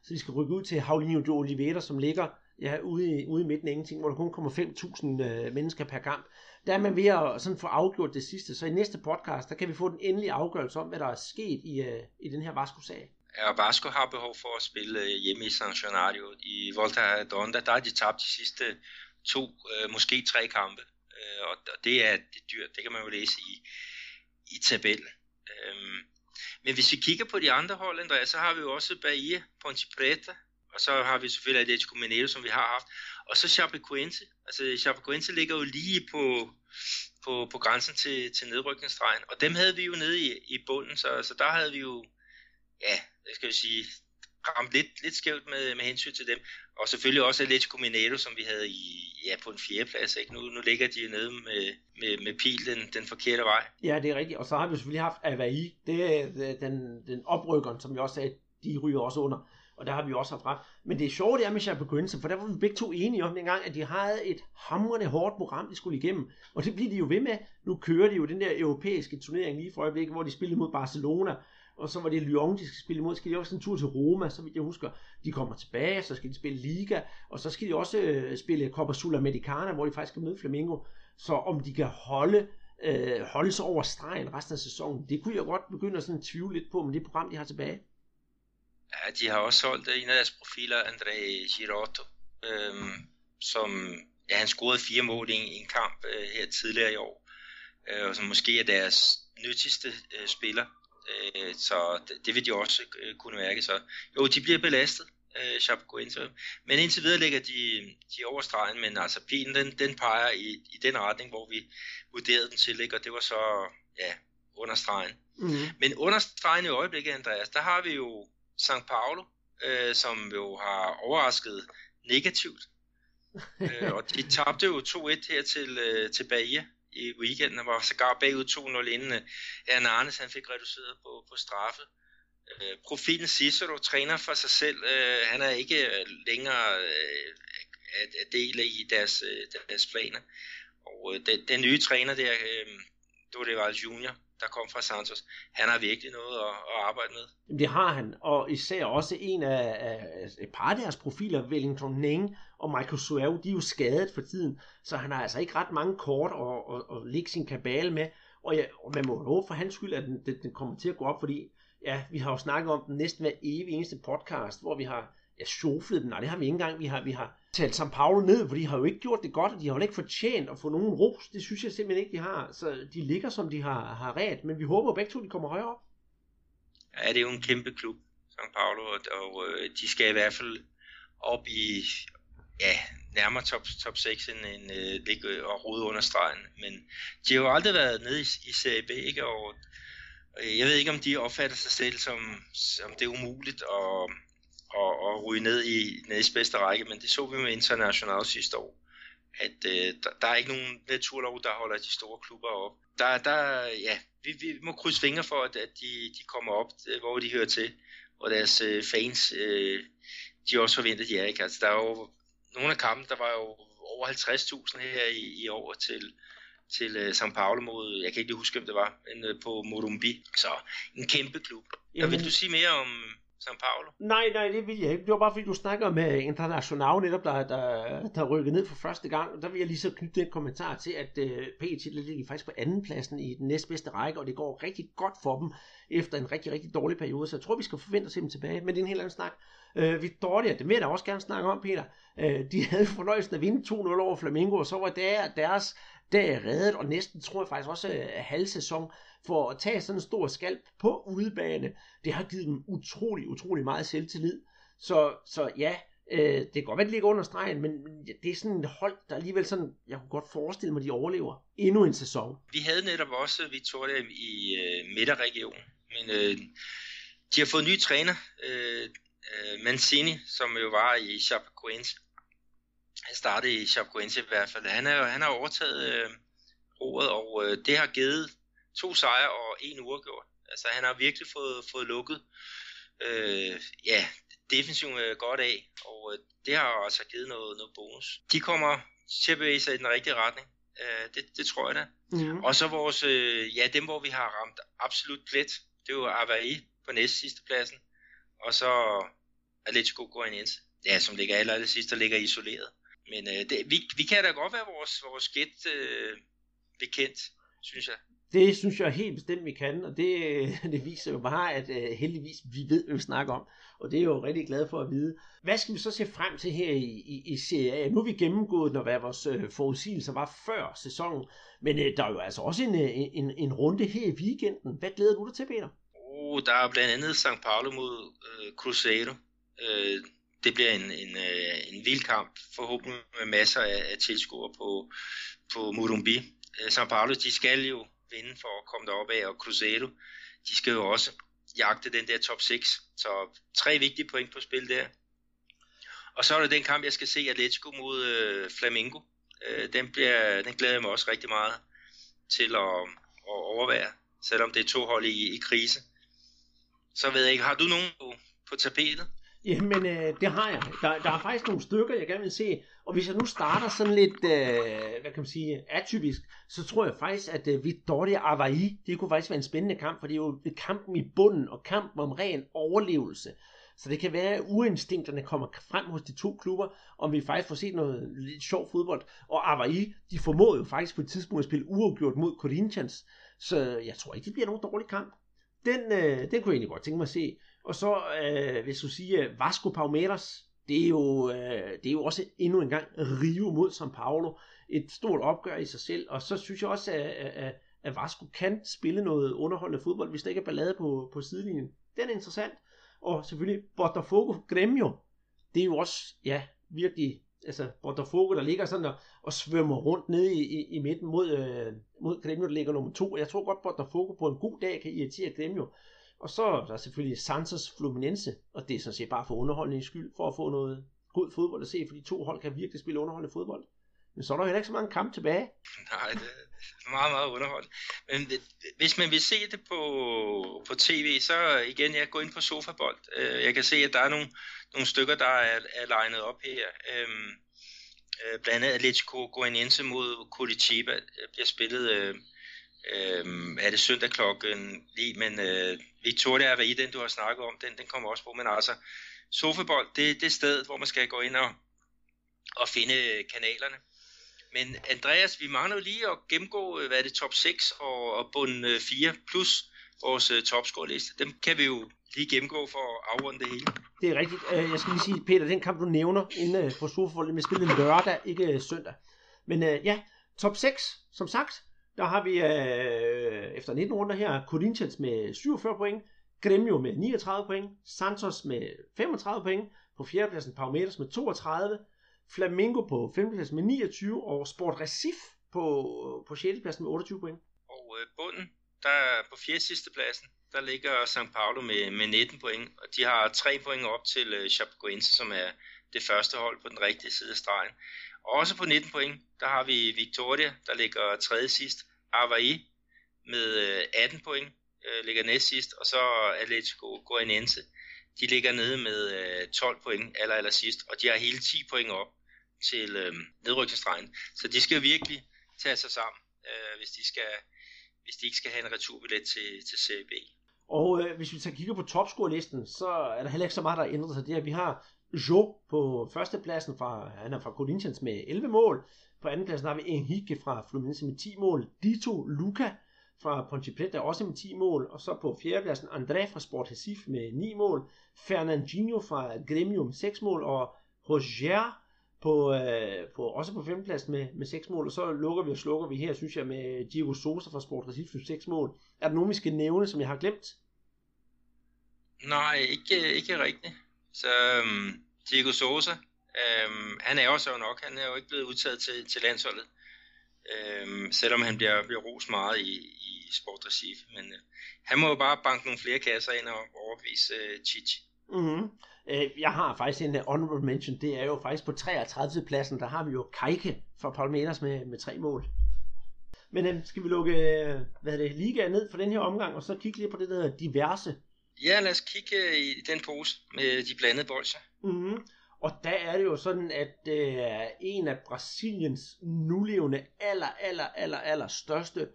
så de skal rykke ud til Havlinio de Oliveira, som ligger ja, ude, i, ude i midten af ingenting, hvor der kun kommer 5.000 øh, mennesker per kamp. Der er man ved at sådan få afgjort det sidste, så i næste podcast, der kan vi få den endelige afgørelse om, hvad der er sket i, øh, i den her Vasco-sag er Vasco har behov for at spille øh, hjemme i San Gennaro. I Volta Redonda, der har de tabt de sidste to, øh, måske tre kampe. Øh, og det er, det er dyrt, det kan man jo læse i, i tabellen. Øhm, men hvis vi kigger på de andre hold, Andreas, så har vi jo også Bahia, Ponte Preta, og så har vi selvfølgelig Atletico Mineiro, som vi har haft, og så Chapecoense. Altså Chapecoense ligger jo lige på, på, på grænsen til, til nedrykningsstregen, og dem havde vi jo nede i, i bunden, så, så der havde vi jo, ja, skal jeg sige, ramt lidt, lidt skævt med, med hensyn til dem. Og selvfølgelig også Atletico Mineiro, som vi havde i, ja, på en fjerdeplads. Ikke? Nu, nu ligger de nede med, med, med pil den, den forkerte vej. Ja, det er rigtigt. Og så har vi selvfølgelig haft Avaí. Det er den, den oprykkeren, som vi også sagde, de ryger også under. Og der har vi også haft ret. Men det sjove det er med Chapecoense, for der var vi begge to enige om dengang, at de havde et hamrende hårdt program, de skulle igennem. Og det bliver de jo ved med. Nu kører de jo den der europæiske turnering lige for øjeblikket, hvor de spillede mod Barcelona og så var det Lyon, de skal spille imod, så skal de også en tur til Roma, så vidt jeg husker. De kommer tilbage, så skal de spille Liga, og så skal de også øh, spille Copa Sudamericana, hvor de faktisk skal møde Flamengo. Så om de kan holde, øh, holde sig over stregen resten af sæsonen, det kunne jeg godt begynde at sådan tvivle lidt på med det program, de har tilbage. Ja, de har også solgt en af deres profiler, André Girotto, øhm, som ja, han scorede fire mål i en, en kamp øh, her tidligere i år, øh, og som måske er deres nyttigste øh, spiller Øh, så det, det vil de også øh, kunne mærke. Så jo, de bliver belastet, øh, Chapecoense. Men indtil videre ligger de, de over stregen, men altså pilen den, den peger i, i den retning, hvor vi vurderede den til, ikke? og det var så ja, under stregen. Mm-hmm. Men under stregen i øjeblikket, Andreas, der har vi jo St. Paulo, øh, som jo har overrasket negativt. øh, og de tabte jo 2-1 her til, øh, til Bahia i weekenden, og var sågar bagud 2-0 inden uh, Arnes han fik reduceret på, på straffe. Øh, profilen Cicero træner for sig selv. Øh, han er ikke øh, længere øh, at, at dele i deres, øh, deres planer. Og øh, den, den nye træner der, øh, uh, det var Junior, der kom fra Santos, han har virkelig noget at, at arbejde med. Det har han, og især også en af, af et par af deres profiler, Wellington Neng og Michael Suave, de er jo skadet for tiden, så han har altså ikke ret mange kort at, at, at lægge sin kabale med, og, ja, og man må håbe for hans skyld, at den, den, den kommer til at gå op, fordi ja, vi har jo snakket om den næsten hver evig eneste podcast, hvor vi har ja, sjoflet den, nej det har vi ikke engang, vi har, vi har talt São Paulo ned, for de har jo ikke gjort det godt, og de har jo ikke fortjent at få nogen ros. Det synes jeg simpelthen ikke, de har. Så de ligger, som de har, har ret, men vi håber begge to, de kommer højere op. Ja, det er jo en kæmpe klub, São Paulo, og, og øh, de skal i hvert fald op i, ja, nærmere top, top 6 end, end øh, ligge og rode under stregen. Men de har jo aldrig været nede i, i Serie B, ikke? Og, og jeg ved ikke, om de opfatter sig selv som, som det er umuligt at, at, at ryge ned i næst bedste række, men det så vi med International sidste år, at øh, der, der er ikke nogen naturlov, der holder de store klubber op. Der, der, ja, vi, vi må krydse fingre for, at, at de, de kommer op, øh, hvor de hører til, og deres øh, fans, øh, de også forventer, de er. Ikke? Altså, der er jo nogle af kampen, der var jo over 50.000 her i, i år til, til uh, São Paulo mod, jeg kan ikke huske, hvem det var, men uh, på Morumbi. Så en kæmpe klub. Jamen, vil du sige mere om, São Paulo? Nej, nej, det vil jeg ikke. Det var bare fordi, du snakker med International netop, der, der, der rykket ned for første gang. Der vil jeg lige så knytte den kommentar til, at uh, øh, PET ligger faktisk på anden pladsen i den næstbedste række, og det går rigtig godt for dem efter en rigtig, rigtig dårlig periode. Så jeg tror, vi skal forvente at se dem tilbage. Men det er en helt anden snak. Øh, uh, Victoria, det vil jeg da også gerne snakke om, Peter. Uh, de havde fornøjelsen at vinde 2-0 over Flamengo, og så var der, deres der er reddet, og næsten tror jeg faktisk også øh, halv sæson, for at tage sådan en stor skalp på udebane, det har givet dem utrolig, utrolig meget selvtillid. Så, så ja, øh, det kan godt være, det ligger under stregen, men det er sådan et hold, der alligevel sådan, jeg kunne godt forestille mig, de overlever endnu en sæson. Vi havde netop også Victoria i øh, midterregionen, men øh, de har fået en ny træner, øh, øh, Mancini, som jo var i Chapecoense. Han startede i Chapecoense i hvert fald. Han, er, han har overtaget øh, roret, og øh, det har givet to sejre og en uafgjort. Altså han har virkelig fået, fået lukket øh, ja, defensiven øh, godt af, og øh, det har altså givet noget, noget bonus. De kommer til at bevæge sig i den rigtige retning. Øh, det, det tror jeg da. Mm. Og så vores, øh, ja, dem hvor vi har ramt absolut plet, det er jo Avaí på næst sidste pladsen, og så Atletico Goianiense, ja, som ligger aller, sidst, der ligger isoleret. Men øh, det, vi, vi kan da godt være vores, vores gæt øh, bekendt, synes jeg. Det synes jeg helt bestemt, vi kan, og det, det viser jo bare, at uh, heldigvis vi ved, hvad vi snakker om, og det er jeg jo rigtig glad for at vide. Hvad skal vi så se frem til her i, i, i Serie A? Nu har vi gennemgået, når hvad vores uh, forudsigelser var før sæsonen, men uh, der er jo altså også en, en, en runde her i weekenden. Hvad glæder du dig til, Peter? Oh, der er blandt andet St. Paulo mod uh, Cruzeiro. Uh, det bliver en, en, øh, en vild kamp, forhåbentlig med masser af, af tilskuere på, på Murumbi. Øh, São Paulo, de skal jo vinde for at komme derop af, og Cruzeiro, de skal jo også jagte den der top 6. Så tre vigtige point på spil der. Og så er det den kamp, jeg skal se Atletico mod øh, Flamingo. Øh, den, bliver, den glæder jeg mig også rigtig meget til at, at overvære, selvom det er to hold i, i krise. Så ved jeg ikke, har du nogen på, på tapetet? Jamen, øh, det har jeg. Der, der er faktisk nogle stykker, jeg gerne vil se. Og hvis jeg nu starter sådan lidt, øh, hvad kan man sige, atypisk, så tror jeg faktisk, at øh, Vittoria Avaí, det kunne faktisk være en spændende kamp, for det er jo kampen i bunden, og kampen om ren overlevelse. Så det kan være, at uinstinkterne kommer frem hos de to klubber, om vi faktisk får set noget lidt sjov fodbold. Og Avaí, de formåede jo faktisk på et tidspunkt at spille uafgjort mod Corinthians. Så jeg tror ikke, det bliver nogen dårlig kamp. Den, øh, den kunne jeg egentlig godt tænke mig at se. Og så, øh, hvis du siger Vasco Palmeiras, det er, jo, øh, det er jo også endnu en gang Rio mod São Paulo. Et stort opgør i sig selv. Og så synes jeg også, at, at, at Vasco kan spille noget underholdende fodbold, hvis der ikke er ballade på, på sidelinjen. Den er interessant. Og selvfølgelig Botafogo Gremio. Det er jo også, ja, virkelig, altså Botafogo, der ligger sådan og, og svømmer rundt nede i, i, i midten mod, øh, mod Gremio, der ligger nummer to. Jeg tror godt, Botafogo på en god dag kan irritere Gremio. Og så der er der selvfølgelig Santos Fluminense, og det er sådan set bare for underholdningens skyld, for at få noget god fodbold at se, for de to hold kan virkelig spille underholdende fodbold. Men så er der heller ikke så mange kampe tilbage. Nej, det er meget, meget underholdende. Men hvis man vil se det på, på tv, så igen, jeg går ind på Sofabold. Øh, jeg kan se, at der er nogle, nogle stykker, der er, er legnet op her. Øhm, øh, blandt andet Atletico Goianiense mod Curitiba øh, bliver spillet øh, er det søndag klokken 9, men øh, Victoria er i den, du har snakket om, den, den kommer også på, men altså, Sofebold, det, det er stedet, hvor man skal gå ind og, og finde kanalerne. Men Andreas, vi mangler jo lige at gennemgå, øh, hvad er det, top 6 og, og bund øh, 4 plus vores øh, uh, topscore-liste. Dem kan vi jo lige gennemgå for at afrunde det hele. Det er rigtigt. Jeg skal lige sige, Peter, den kamp du nævner inde på Sofebold, vi spillede lørdag, ikke søndag. Men ja, top 6, som sagt, der har vi øh, efter 19 runder her Corinthians med 47 point, Gremio med 39 point, Santos med 35 point, på fjerdepladsen Palmeiras med 32, Flamengo på femtepladsen med 29, og Sport Recife på, på sjettepladsen med 28 point. Og øh, bunden, der på fjerde sidste pladsen, der ligger São Paulo med, med 19 point, og de har 3 point op til øh, Chapecoense, som er det første hold på den rigtige side af stregen. Også på 19 point, der har vi Victoria, der ligger tredje sidst. Avaí med øh, 18 point, øh, ligger næst sidst. Og så Atletico Goianense, de ligger nede med øh, 12 point aller, aller sidst. Og de har hele 10 point op til øh, nedrykningsstregen. Så de skal virkelig tage sig sammen, øh, hvis, de skal, hvis de ikke skal have en returbillet til, til CB. Og øh, hvis vi så kigger på topscorelisten, så er der heller ikke så meget, der har ændret sig. Det vi har jo på førstepladsen, fra, han er fra Corinthians med 11 mål. På andenpladsen har vi Enrique fra Fluminense med 10 mål. Dito Luca fra Ponte Preta også med 10 mål. Og så på fjerdepladsen André fra Sport Recife med 9 mål. Fernandinho fra Grêmio med 6 mål. Og Roger på, øh, på, også på femteplads med, med 6 mål, og så lukker vi og slukker vi her, synes jeg, med Diego Sosa fra Sport Recife 6 mål. Er der nogen, vi skal nævne, som jeg har glemt? Nej, ikke, ikke rigtigt. Så um, Diego Sosa, um, øhm, han er også jo nok, han er jo ikke blevet udtaget til, til landsholdet. Um, selvom han bliver, bliver ros meget i, i Sport Recife. Men uh, han må jo bare banke nogle flere kasser ind og overbevise uh, Chichi. Mm-hmm. Øh, jeg har faktisk en honorable mention, det er jo faktisk på 33. pladsen, der har vi jo Kajke fra Palmeiras med, med tre mål. Men skal vi lukke hvad er det, ligaen ned for den her omgang, og så kigge lidt på det der diverse? Ja, lad os kigge øh, i den pose med de blandede bolcher. Mm-hmm. Og der er det jo sådan, at øh, en af Brasiliens nulevende aller, aller, aller, aller største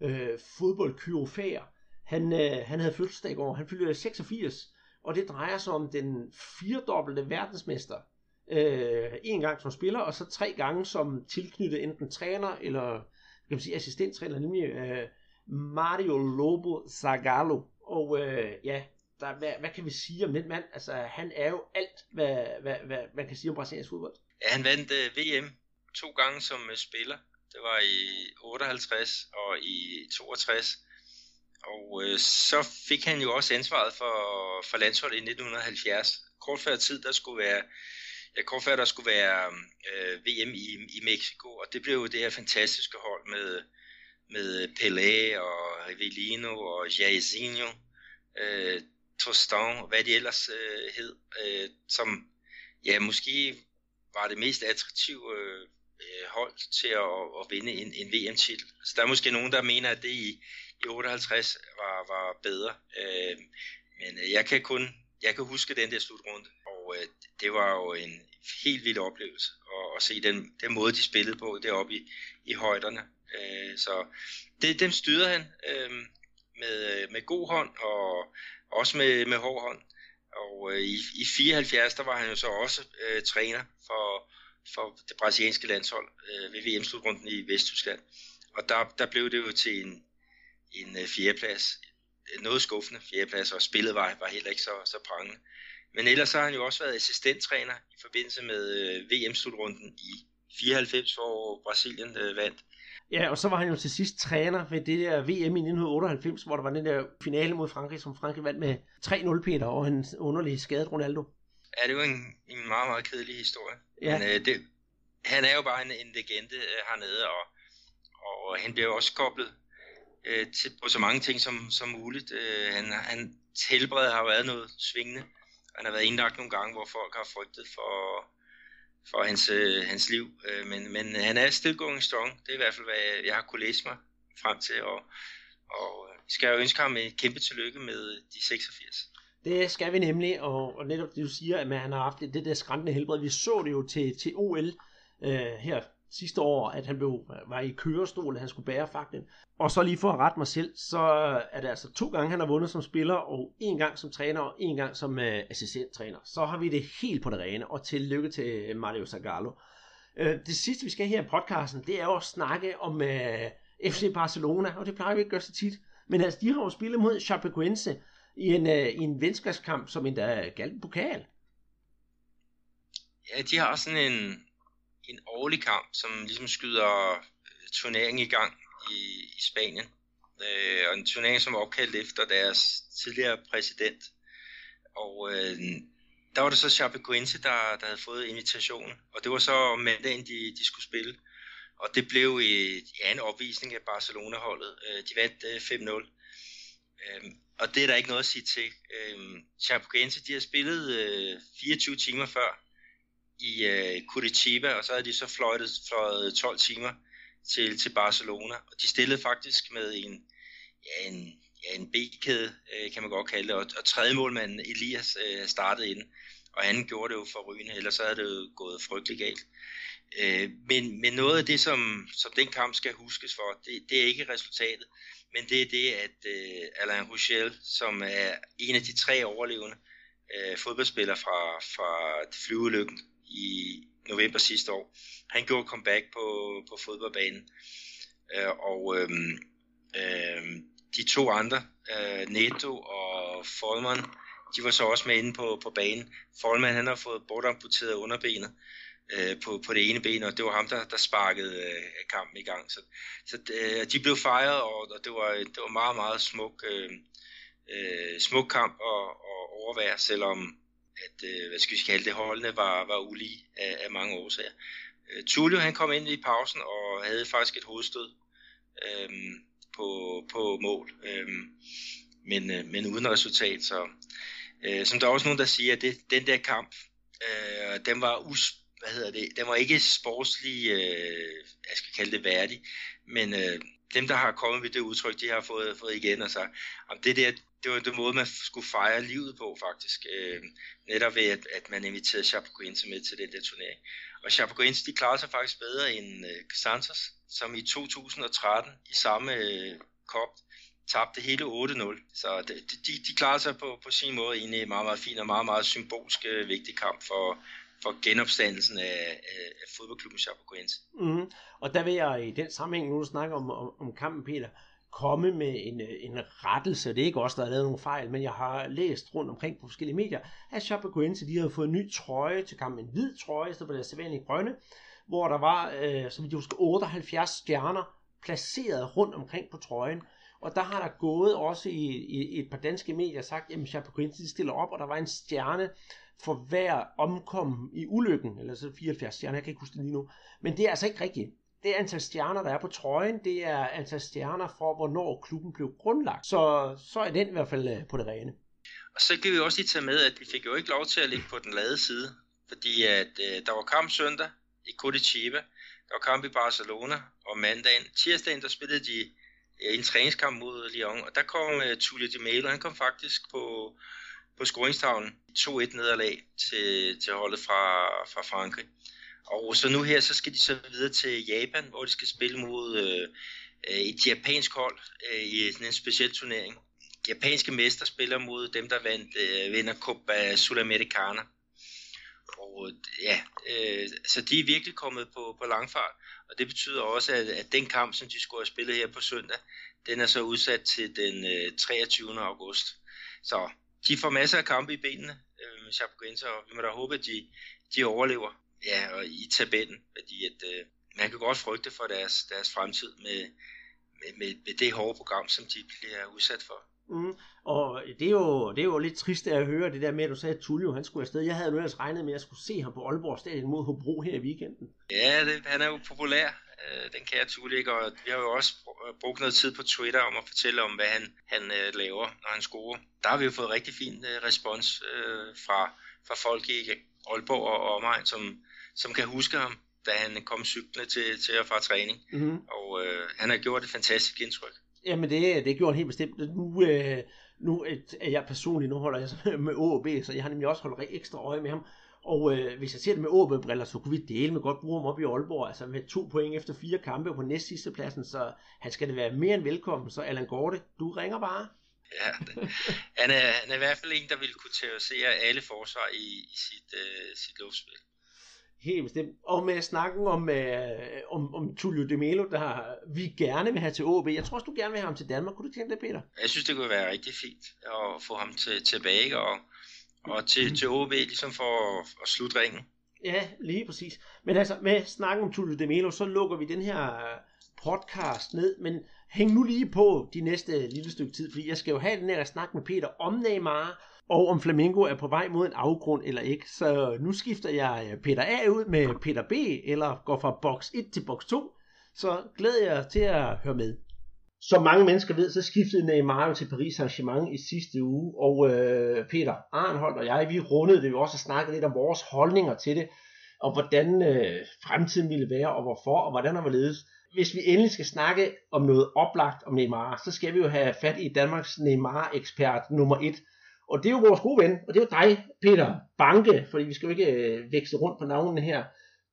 øh, fodboldkyrofæer, han, øh, han havde fødselsdag i går. Han fyldte 86, og det drejer sig om den firedobbelte verdensmester. Øh, en gang som spiller, og så tre gange som tilknyttet enten træner eller kan man sige, assistenttræner, nemlig øh, Mario Lobo Zagallo. Og øh, ja, der, hvad, hvad kan vi sige om den mand? Altså, han er jo alt, hvad, hvad, hvad man kan sige om brasiliansk fodbold. Ja, han vandt øh, VM to gange som øh, spiller. Det var i 58 og i 62. Og øh, så fik han jo også ansvaret for, for landsholdet i 1970. Kort før tid, der skulle være, ja, kort før der skulle være øh, VM i, i Mexico, og det blev jo det her fantastiske hold med, med Pelé og Rivellino og Jairzinho, øh, Tostão hvad de ellers øh, hed, øh, som ja, måske var det mest attraktive øh, hold til at, at vinde en, en VM-titel. Så der er måske nogen, der mener, at det i, i 58 var, var bedre. Øh, men øh, jeg kan kun jeg kan huske den der slutrunde, og øh, det var jo en helt vild oplevelse at, at se den, den måde, de spillede på deroppe i, i højderne. Øh, så det, dem styrede han øh, med, øh, med god hånd og også med, med hård hånd. Og øh, i, i 74 der var han jo så også øh, træner for, for det brasilianske landshold øh, ved VM-slutrunden i Vesttyskland. Og der, der blev det jo til en, en øh, fjerdeplads. Noget skuffende fjerdeplads, og spillet var, var heller ikke så, så prangende. Men ellers har han jo også været assistenttræner i forbindelse med øh, VM-slutrunden i 94, hvor Brasilien øh, vandt. Ja, og så var han jo til sidst træner ved det der VM i 1998, hvor der var den der finale mod Frankrig, som Frankrig vandt med 3-0 Peter over en underlig skadet Ronaldo. Ja, det var en, en meget, meget kedelig historie. Ja. Men øh, det, han er jo bare en, en legende øh, hernede, og, og han bliver også koblet øh, til, på så mange ting som, som muligt. Øh, han, han helbred har været noget svingende. Han har været indlagt nogle gange, hvor folk har frygtet for, for hans, øh, hans liv. Øh, men, men han er still going strong. Det er i hvert fald, hvad jeg, har kunne læse mig frem til. Og, og øh, skal jeg ønske ham et kæmpe tillykke med de 86. Det skal vi nemlig, og, og netop det du siger, at han har haft det, det der skræmmende helbred. Vi så det jo til, til OL øh, her sidste år, at han blev, var i kørestol, at han skulle bære faklen. Og så lige for at rette mig selv, så er det altså to gange, han har vundet som spiller, og en gang som træner, og en gang som uh, assistenttræner. Så har vi det helt på det rene, og tillykke til Mario Zagallo. Øh, det sidste, vi skal her i podcasten, det er jo at snakke om øh, FC Barcelona, og det plejer vi ikke at gøre så tit. Men altså, de har jo spillet mod Chapecoense i en, øh, i en venskabskamp, som endda galt en pokal. Ja, de har sådan en, en årlig kamp, som ligesom skyder øh, turneringen i gang i, i Spanien. Øh, og en turnering, som var opkaldt efter deres tidligere præsident. Og øh, der var det så Chapecoense, der, der havde fået invitationen. Og det var så mandagen, de, de skulle spille. Og det blev i, ja, en opvisning af Barcelona-holdet. Øh, de vandt øh, 5-0. Øh, og det er der ikke noget at sige til. Øh, Chapecoense, de har spillet øh, 24 timer før i øh, Curitiba, og så havde de så fløjtet, fløjet 12 timer til, til Barcelona. Og de stillede faktisk med en, ja, en, ja, en B-kæde, øh, kan man godt kalde det, og, og tredje målmanden Elias øh, startede ind, og han gjorde det jo for rygende, ellers så havde det jo gået frygtelig galt. Øh, men, men noget af det, som, som den kamp skal huskes for, det, det er ikke resultatet, men det er det, at øh, Alain Rouchel, som er en af de tre overlevende uh, fodboldspillere fra, fra flyulykken i november sidste år. Han gjorde comeback på, på fodboldbanen. Øh, og øh, øh, de to andre, øh, Neto og Folman, de var så også med inde på, på banen. Folman han har fået bortamputeret underbenet, øh, på, på det ene ben, og det var ham, der, der sparkede øh, kampen i gang. Så, så øh, de blev fejret, og, og det, var, det var meget, meget smuk, øh, øh, smuk kamp og, og overvære, selvom at, øh, hvad skal vi kalde det, holdene var, var ulige af, af mange årsager. Øh, Tullio han kom ind i pausen og havde faktisk et hovedstød øh, på, på mål, øh, men, øh, men uden resultat. Så øh, som der er også nogen, der siger, at det, den der kamp, øh, den var us, hvad hedder det, den var ikke sportslig, øh, jeg skal kalde det værdig, men øh, dem, der har kommet med det udtryk, de har fået, fået igen og sagt, om det der, det var den måde, man skulle fejre livet på faktisk. Øh, netop ved, at, at man inviterede Chapecoense med til den der turnering. Og Chapecoense, de klarede sig faktisk bedre end øh, Santos, som i 2013 i samme øh, kop tabte hele 8-0. Så de, de, de klarede sig på, på sin måde egentlig meget, meget fin og meget, meget symbolsk øh, vigtig kamp for, for genopstandelsen af, af, af fodboldklubben Chapecoense. Mm. Og der vil jeg i den sammenhæng, nu du snakker om, om, om kampen, Peter, komme med en, øh, en rettelse. Det er ikke også der har lavet nogle fejl, men jeg har læst rundt omkring på forskellige medier, at Chapecoense, de havde fået en ny trøje til kampen, en hvid trøje, i stedet for deres sædvanlige grønne, hvor der var, øh, som vi husker, 78 stjerner placeret rundt omkring på trøjen. Og der har der gået også i, i, i et par danske medier sagt, at Chapecoense stiller op, og der var en stjerne for hver omkom i ulykken, eller så 74 stjerner, jeg kan ikke huske det lige nu. Men det er altså ikke rigtigt. Det antal stjerner, der er på trøjen, det er antal stjerner for, hvornår klubben blev grundlagt. Så, så er den i hvert fald øh, på det rene. Og så kan vi også lige tage med, at vi fik jo ikke lov til at ligge på den lade side, fordi at øh, der var kamp søndag i Curitiba, der var kamp i Barcelona, og mandagen, tirsdagen, der spillede de øh, en træningskamp mod Lyon, og der kom øh, Tulle de Melo, han kom faktisk på, på scoringstavlen 2-1 nederlag til, til holdet fra, fra Frankrig. Og så nu her, så skal de så videre til Japan, hvor de skal spille mod øh, øh et japansk hold øh, i sådan en speciel turnering. Japanske mester spiller mod dem, der vandt, øh, vinder Copa Sudamericana. Og øh, ja, øh, så de er virkelig kommet på, på langfart. Og det betyder også, at, at den kamp, som de skulle have spillet her på søndag, den er så udsat til den øh, 23. august. Så de får masser af kampe i benene, øh, med Chapecoense, og vi må da håbe, at de, de overlever ja, og i tabellen, fordi at, øh, man kan godt frygte for deres, deres fremtid med, med, med, med det hårde program, som de bliver udsat for. Mm. Og det er, jo, det er jo lidt trist at høre det der med, at du sagde, at Tullio han skulle afsted. Jeg havde nu ellers regnet med, at jeg skulle se ham på Aalborg Stadion mod Hobro her i weekenden. Ja, det, han er jo populær, øh, den kære Tullio, og vi har jo også brugt noget tid på Twitter om at fortælle om, hvad han, han øh, laver, når han scorer. Der har vi jo fået rigtig fin øh, respons øh, fra, fra folk i Aalborg og omegn, som, som kan huske ham, da han kom cyklende til, til og fra træning. Mm-hmm. Og øh, han har gjort et fantastisk indtryk. Jamen det, det gjort helt bestemt. Nu, øh, nu er jeg personligt, nu holder jeg med OB, så jeg har nemlig også holdt ekstra øje med ham. Og øh, hvis jeg ser det med OB-briller, så kunne vi dele med godt bruge ham op i Aalborg, altså med to point efter fire kampe på næst sidste pladsen, så han skal det være mere end velkommen. Så Allan Gorte, du ringer bare. Ja, han, er, han er i hvert fald en, der vil kunne terrorisere alle forsvar i, i sit, øh, sit luftspil. Helt bestemt. Og med snakken om, øh, om, om Tullio de Melo, der vi gerne vil have til OB. Jeg tror også, du gerne vil have ham til Danmark. Kunne du tænke det, Peter? Jeg synes, det kunne være rigtig fint at få ham til, tilbage og, og til, til OB, ligesom for at, at slutte ringen. Ja, lige præcis. Men altså, med snakken om Tullio de Melo, så lukker vi den her podcast ned. Men hæng nu lige på de næste lille stykke tid, fordi jeg skal jo have den her snak med Peter om Neymar, og om Flamingo er på vej mod en afgrund eller ikke. Så nu skifter jeg øh, Peter A ud med Peter B, eller går fra boks 1 til boks 2. Så glæder jeg til at høre med. Som mange mennesker ved, så skiftede Neymar til Paris Saint-Germain i sidste uge, og øh, Peter Arnholdt og jeg, vi rundede det, vi også snakket lidt om vores holdninger til det, og hvordan øh, fremtiden ville være, og hvorfor, og hvordan der ledes. Hvis vi endelig skal snakke om noget oplagt om Neymar, så skal vi jo have fat i Danmarks Neymar-ekspert nummer 1, og det er jo vores gode ven, og det er jo dig, Peter Banke, fordi vi skal jo ikke øh, vækste rundt på navnene her.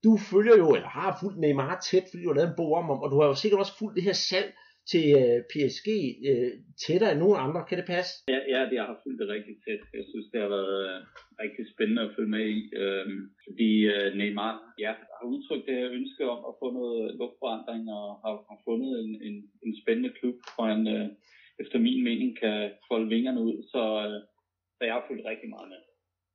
Du følger jo, eller har fulgt Neymar tæt, fordi du har lavet en bog om ham, og du har jo sikkert også fulgt det her salg til øh, PSG øh, tættere end nogen andre. Kan det passe? Ja, ja, det har fulgt det rigtig tæt. Jeg synes, det har været øh, rigtig spændende at følge med i, øh, fordi øh, Neymar ja, har udtrykt det her ønske om at få noget luftforandring, og har, har fundet en, en, en spændende klub, hvor han øh, efter min mening kan folde vingerne ud. Så øh, så jeg har fulgt rigtig meget med.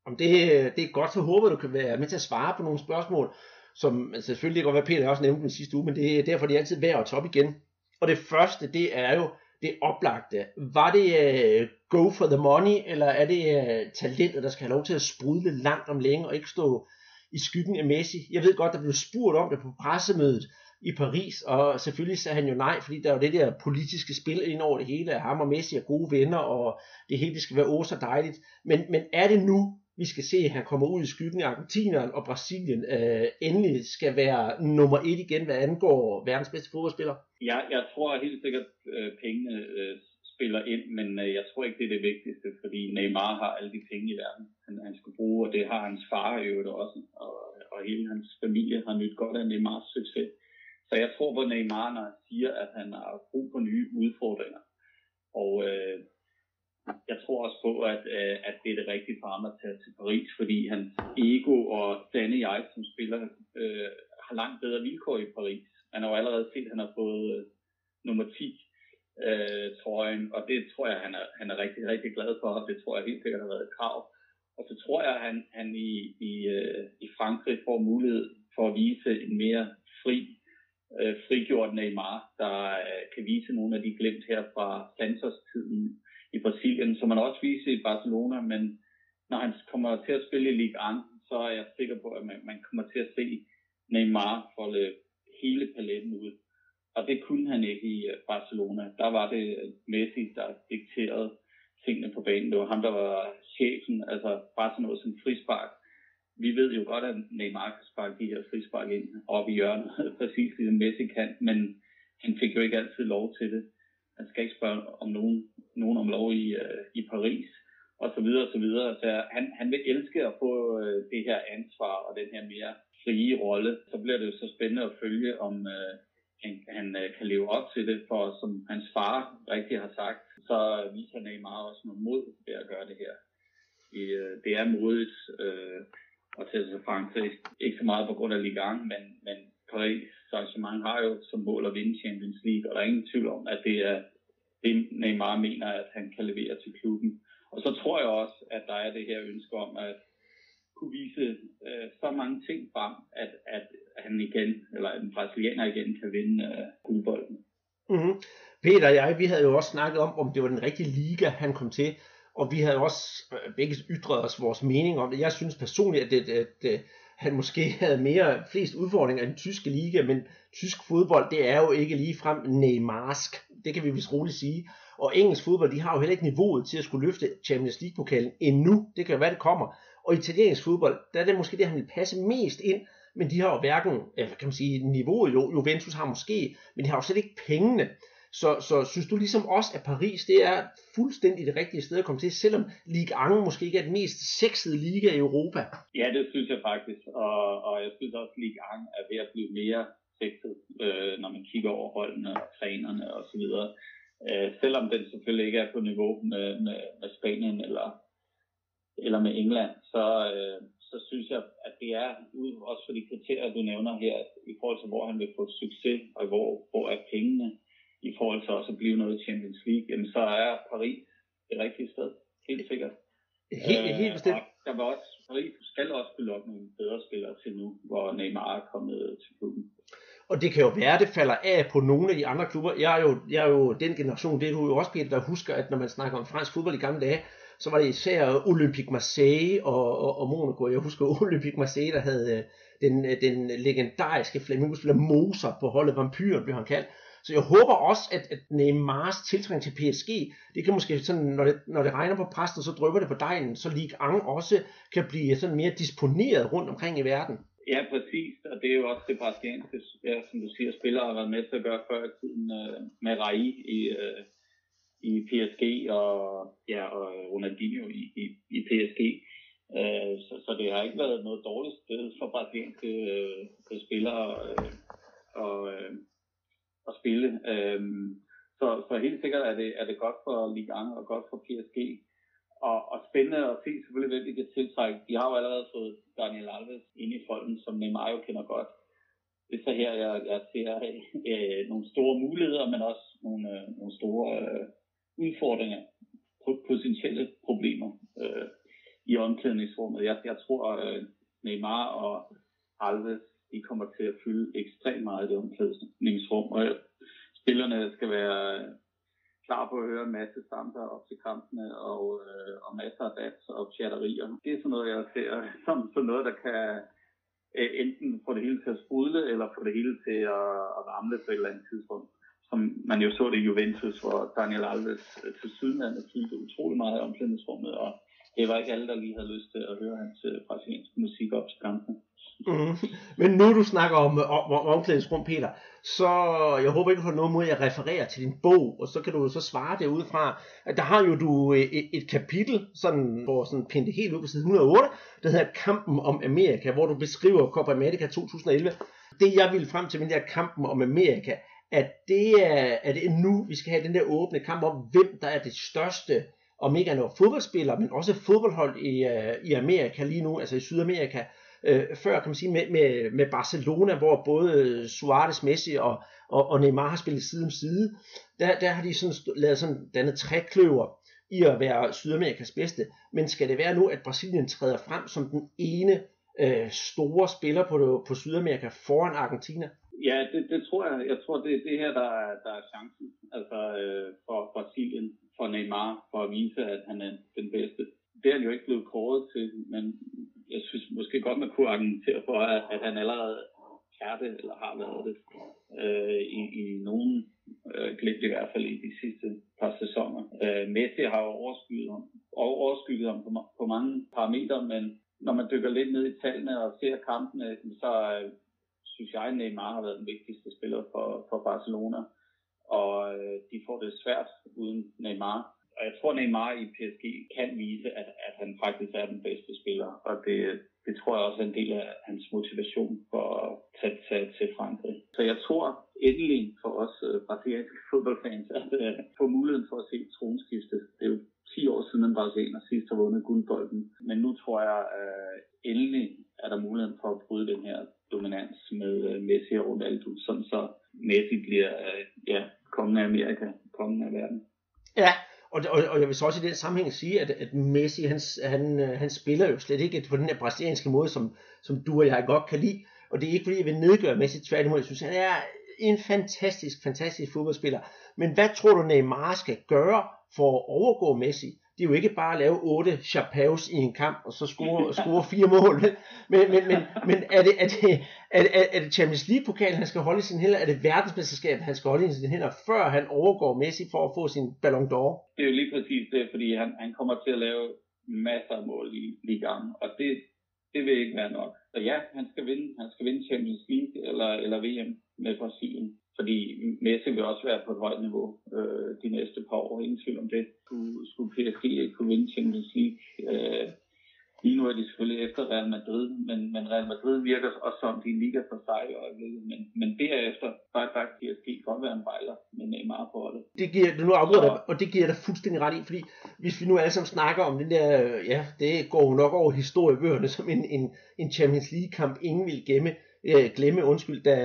Om det, det er godt, så håber du kan være med til at svare på nogle spørgsmål, som altså selvfølgelig kan godt være, Peter også nævnte den sidste uge, men det er derfor, det er altid værd at top igen. Og det første, det er jo det oplagte. Var det uh, go for the money, eller er det uh, talentet, der skal have lov til at sprudle langt om længe, og ikke stå i skyggen af Messi? Jeg ved godt, der blev spurgt om det på pressemødet, i Paris, og selvfølgelig sagde han jo nej, fordi der er jo det der politiske spil ind over det hele, at ham og Messi er gode venner, og det hele det skal være så dejligt. Men, men er det nu, vi skal se, at han kommer ud i skyggen af Argentineren og Brasilien, øh, endelig skal være nummer et igen, hvad angår verdens bedste fodboldspiller? Ja, jeg tror helt sikkert, at øh, pengene øh, spiller ind, men øh, jeg tror ikke, det er det vigtigste, fordi Neymar har alle de penge i verden, han, han skal bruge, og det har hans far i øvrigt også, og, og hele hans familie har nyt godt af Neymars succes. Så jeg tror på Neymar, når han siger, at han har brug for nye udfordringer. Og øh, jeg tror også på, at, øh, at det er det rigtige for ham at tage til Paris, fordi hans ego og Danny jeg som spiller øh, har langt bedre vilkår i Paris. Han har jo allerede set, at han har fået øh, nummer 10 øh, trøjen, og det tror jeg, han er, han er rigtig, rigtig glad for, og det tror jeg helt sikkert har været et krav. Og så tror jeg, at han, han i, i, øh, i Frankrig får mulighed for at vise en mere fri øh, frigjort Neymar, der øh, kan vise nogle af de glemt her fra Santos-tiden i Brasilien, som man også viser i Barcelona, men når han kommer til at spille i Ligue 1, så er jeg sikker på, at man, man kommer til at se Neymar folde hele paletten ud. Og det kunne han ikke i øh, Barcelona. Der var det øh, Messi, der dikterede tingene på banen. Det var ham, der var chefen. Altså bare sådan noget som frispark vi ved jo godt, at Neymar kan sparke de her frispark ind op i hjørnet, præcis ligesom Messi kan, men han fik jo ikke altid lov til det. Han skal ikke spørge om nogen, nogen om lov i, øh, i Paris, og så videre, og så videre. Så han, han vil elske at få øh, det her ansvar og den her mere frie rolle. Så bliver det jo så spændende at følge, om øh, han, han øh, kan leve op til det, for som hans far rigtig har sagt, så viser Neymar også noget mod ved at gøre det her. Uh, det er modigt. øh, Frankrig. Ikke så meget på grund af Ligue 1, men, men Paris Saint-Germain har jo som mål at vinde Champions League, og der er ingen tvivl om, at det er det, Neymar mener, at han kan levere til klubben. Og så tror jeg også, at der er det her ønske om at kunne vise øh, så mange ting frem, at, at han igen, eller en brasilianer igen, kan vinde øh, guldbolden. Mm-hmm. Peter og jeg, vi havde jo også snakket om, om det var den rigtige liga, han kom til og vi havde også begge ytret os vores mening om det. Jeg synes personligt, at, det, at, at han måske havde mere flest udfordringer i den tyske liga, men tysk fodbold, det er jo ikke lige frem Neymarsk. Det kan vi vist roligt sige. Og engelsk fodbold, de har jo heller ikke niveauet til at skulle løfte Champions League-pokalen endnu. Det kan jo være, det kommer. Og italiensk fodbold, der er det måske det, han vil passe mest ind, men de har jo hverken, kan man sige, niveauet, jo, Juventus har måske, men de har jo slet ikke pengene. Så, så synes du ligesom også, at Paris det er fuldstændig det rigtige sted at komme til, selvom Ligue 1 måske ikke er den mest sexede liga i Europa? Ja, det synes jeg faktisk, og, og jeg synes også, at Ligue 1 er ved at blive mere sexet, øh, når man kigger over holdene og trænerne osv. Øh, selvom den selvfølgelig ikke er på niveau med, med, med Spanien eller, eller med England, så, øh, så synes jeg, at det er, ud også for de kriterier, du nævner her, i forhold til, hvor han vil få succes, og hvor, hvor er pengene, i forhold til også at blive noget i Champions League, jamen så er Paris det rigtige sted. Helt sikkert. Helt, helt bestemt. Øh, der var også, Paris skal også spille op nogle bedre spillere til nu, hvor Neymar er kommet til klubben. Og det kan jo være, at det falder af på nogle af de andre klubber. Jeg er jo, jeg er jo den generation, det er du jo også, Peter, der husker, at når man snakker om fransk fodbold i gamle dage, så var det især Olympique Marseille og, og, og Monaco. Jeg husker Olympique Marseille, der havde øh, den, øh, den legendariske flamingospiller Moser på holdet, Vampyren blev han kaldt. Så jeg håber også, at, at Neymars tiltrækning til PSG, det kan måske sådan, når det, når det regner på præsten, så drøber det på dejen, så Ligue 1 også kan blive sådan mere disponeret rundt omkring i verden. Ja, præcis. Og det er jo også det brasilianske, ja, som du siger, spillere har været med til at gøre før i tiden uh, med Rai i, uh, i PSG og, ja, og Ronaldinho i, i, i PSG. Uh, øh, så, så det har ikke været noget dårligt sted for brasilianske uh, spillere uh, og, uh, at spille. Øhm, så, så helt sikkert er det, er det godt for Ligue 1 og godt for PSG. Og, og spændende at se selvfølgelig, hvem de kan tiltrække. De har jo allerede fået Daniel Alves ind i folden, som Neymar jo kender godt. Det er så her, jeg, jeg ser øh, nogle store muligheder, men også nogle, øh, nogle store øh, udfordringer, potentielle problemer øh, i omklædningsrummet. Jeg, jeg tror, øh, Neymar og Alves, de kommer til at fylde ekstremt meget i det omklædningsrum, og spillerne skal være klar på at høre en masse stamper op til kampene og, øh, og masser af dans og chatterier. Det er sådan noget, jeg ser som, sådan noget, der kan øh, enten få det hele til at sprudle, eller få det hele til at, at ramle på et eller andet tidspunkt. Som man jo så det i Juventus, hvor Daniel Alves øh, til Sydlandet fyldte utrolig meget i omklædningsrummet, og det var ikke alle, der lige havde lyst til at høre hans øh, brasilianske musik op til kampen. Mm. Men nu du snakker om, øh, om, om omklædningsrum, Peter, så jeg håber ikke, du har noget mod at referere til din bog, og så kan du så svare det ud fra, at der har jo du øh, et, et kapitel, sådan, hvor sådan pinte helt ud på side 108, der hedder Kampen om Amerika, hvor du beskriver Copa America 2011. Det jeg vil frem til med den der Kampen om Amerika, at det er, at det er nu, vi skal have den der åbne kamp om, hvem der er det største om ikke andet fodboldspiller, men også fodboldhold i, øh, i Amerika lige nu, altså i Sydamerika, øh, før kan man sige med, med, med Barcelona, hvor både Suarez, Messi og, og, og Neymar har spillet side om side, der, der har de sådan lavet sådan dannet trækløver i at være Sydamerikas bedste, men skal det være nu, at Brasilien træder frem som den ene øh, store spiller på, på Sydamerika foran Argentina? Ja, det, det tror jeg. Jeg tror, det er det her, der er, der er chancen altså, øh, for Brasilien, for Neymar, for at vise, at han er den bedste. Det er han jo ikke blevet kåret til, men jeg synes måske godt, man kunne argumentere for, at, at han allerede er det, eller har været det, øh, i, i nogen øh, glimt i hvert fald i de sidste par sæsoner. Øh, Messi har jo overskygget ham, overskygget ham på, på mange parametre, men når man dykker lidt ned i tallene og ser kampene, så øh, synes jeg, Neymar har været den vigtigste spiller for, for Barcelona. Og øh, de får det svært uden Neymar. Og jeg tror, Neymar i PSG kan vise, at, at han faktisk er den bedste spiller. Og det, det tror jeg også er en del af hans motivation for at tage, tage til Frankrig. Så jeg tror endelig for os uh, brasilianske fodboldfans, at uh, få muligheden for at se tronskifte. Det er jo 10 år siden, en brasilianer sidst har vundet guldbolden. Men nu tror jeg, uh, endelig er der muligheden for at bryde den her dominans med uh, Messi og Ronaldo, sådan så Messi bliver uh, ja, kongen af Amerika, kongen af verden. Ja, og, og, og jeg vil så også i den sammenhæng sige, at, at Messi, han, han, øh, han spiller jo slet ikke på den her brasilianske måde, som, som du og jeg godt kan lide. Og det er ikke fordi, jeg vil nedgøre Messi tværtimod. Jeg synes, han er en fantastisk, fantastisk fodboldspiller. Men hvad tror du, Neymar skal gøre for at overgå Messi? Det er jo ikke bare at lave otte chapeaus i en kamp, og så score, score fire mål. Men, men, men, men er, det, er, det, er, det, er det Champions League-pokal, han skal holde i sin hænder? Er det verdensmesterskab, han skal holde i sin hænder, før han overgår Messi for at få sin Ballon d'Or? Det er jo lige præcis det, fordi han, han kommer til at lave masser af mål i ligaen, og det, det vil ikke være nok. Så ja, han skal vinde, han skal vinde Champions League eller, eller VM med Brasilien. Fordi Messi vil også være på et højt niveau øh, de næste par år, ingen tvivl om det. Skulle, skulle PSG ikke kunne vinde Champions League? Øh, lige nu er de selvfølgelig efter Real Madrid, men, men Real Madrid virker også som de ligger for sig i øjeblikket. Men, men derefter, så er faktisk PSG godt være en bejler med Neymar på det. Det giver, nu afbryder dig, og det giver dig fuldstændig ret i, fordi hvis vi nu alle sammen snakker om den der, ja, det går jo nok over historiebøgerne som en, en, en Champions League kamp, ingen vil gemme øh, glemme, undskyld, da,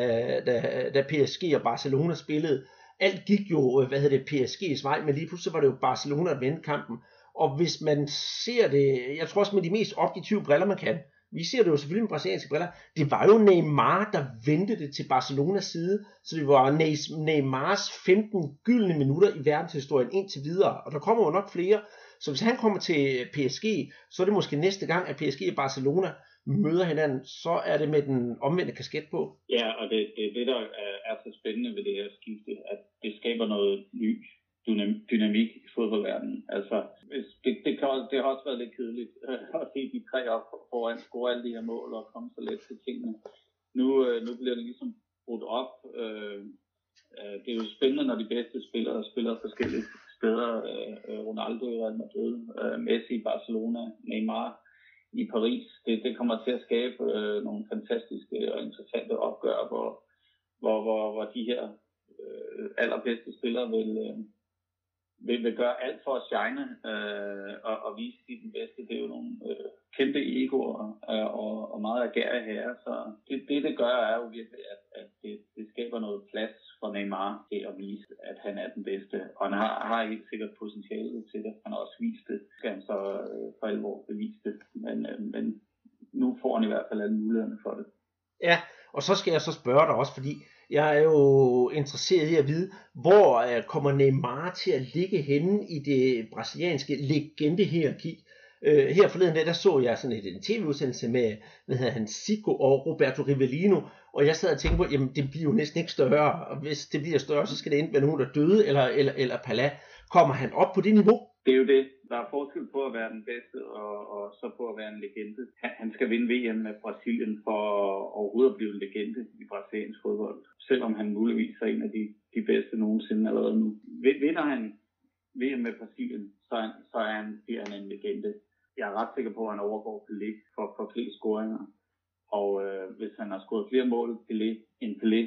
da, da PSG og Barcelona spillede. Alt gik jo, øh, hvad hedder det, PSG's vej, men lige pludselig var det jo Barcelona, der vendte kampen. Og hvis man ser det, jeg tror også med de mest objektive briller, man kan, vi ser det jo selvfølgelig med brasilianske briller, det var jo Neymar, der vendte det til Barcelonas side, så det var Neymars 15 gyldne minutter i verdenshistorien indtil videre, og der kommer jo nok flere, så hvis han kommer til PSG, så er det måske næste gang, at PSG og Barcelona møder hinanden, så er det med den omvendte kasket på. Ja, og det, det er det, der er så spændende ved det her skifte, at det skaber noget ny dynamik i fodboldverdenen. Altså, det, det, kan, det har også været lidt kedeligt at se de tre op foran, score alle de her mål og komme så let til tingene. Nu, øh, nu bliver det ligesom brudt op. Øh, øh, det er jo spændende, når de bedste spillere spiller forskellige steder. Ronaldo i Real Madrid, Messi i Barcelona, Neymar i Paris. Det, det kommer til at skabe øh, nogle fantastiske og interessante opgør, hvor, hvor, hvor, hvor de her øh, allerbedste spillere vil, øh, vil, vil gøre alt for at shine øh, og, og vise de den bedste. Det er jo nogle øh, kæmpe egoer øh, og, og meget agerige herrer, så det, det, det gør, er jo virkelig, at, at det, det skaber noget plads for Neymar til at vise, at han er den bedste. Og han har, har helt sikkert potentiale til det. Han har også vist det. Skal han så øh, for alvor bevise det. Men, øh, men nu får han i hvert fald alle mulighederne for det. Ja, og så skal jeg så spørge dig også, fordi jeg er jo interesseret i at vide, hvor øh, kommer Neymar til at ligge henne i det brasilianske legendehierarki? Øh, her forleden der, der så jeg sådan et, en tv-udsendelse med hvad hedder han, Zico og Roberto Rivellino, og jeg sad og tænkte på, jamen det bliver jo næsten ikke større, og hvis det bliver større, så skal det enten være nogen, der døde, eller, eller, eller Pala. Kommer han op på det niveau? Det er jo det. Der er forskel på at være den bedste, og, og så på at være en legende. Han, han skal vinde VM med Brasilien for overhovedet at blive en legende i brasiliansk fodbold. Selvom han muligvis er en af de, de bedste nogensinde allerede nu. Vinder han VM med Brasilien, så, så er han, bliver han en legende jeg er ret sikker på, at han overgår Pelé for, for flere scoringer. Og øh, hvis han har scoret flere mål Pelé, end Pelé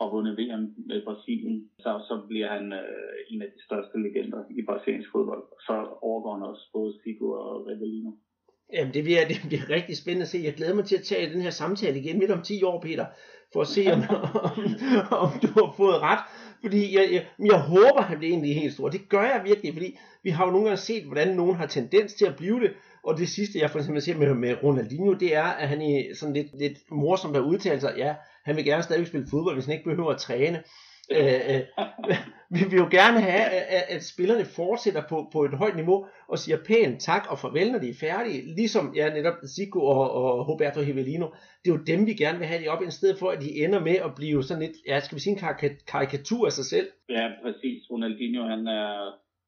og vundet VM med Brasilien, så, så bliver han øh, en af de største legender i brasiliansk fodbold. Så overgår han også både Figo og Revellino. Jamen, det bliver, det bliver rigtig spændende at se. Jeg glæder mig til at tage den her samtale igen midt om 10 år, Peter, for at se, om, om, om du har fået ret. Fordi jeg, jeg, jeg håber, han bliver egentlig helt stor. Det gør jeg virkelig, fordi vi har jo nogle gange set, hvordan nogen har tendens til at blive det. Og det sidste, jeg for eksempel ser med, med Ronaldinho, det er, at han i sådan lidt, lidt morsomt der udtaler sig, ja, han vil gerne stadig spille fodbold, hvis han ikke behøver at træne. Øh, øh, vi vil jo gerne have, at, at spillerne fortsætter på, på et højt niveau og siger pænt tak og farvel, når de er færdige. Ligesom ja, netop Zico og, og Roberto Hivellino. Det er jo dem, vi gerne vil have de op, i stedet for, at de ender med at blive sådan lidt, ja, skal vi sige en karikatur af sig selv. Ja, præcis. Ronaldinho, han er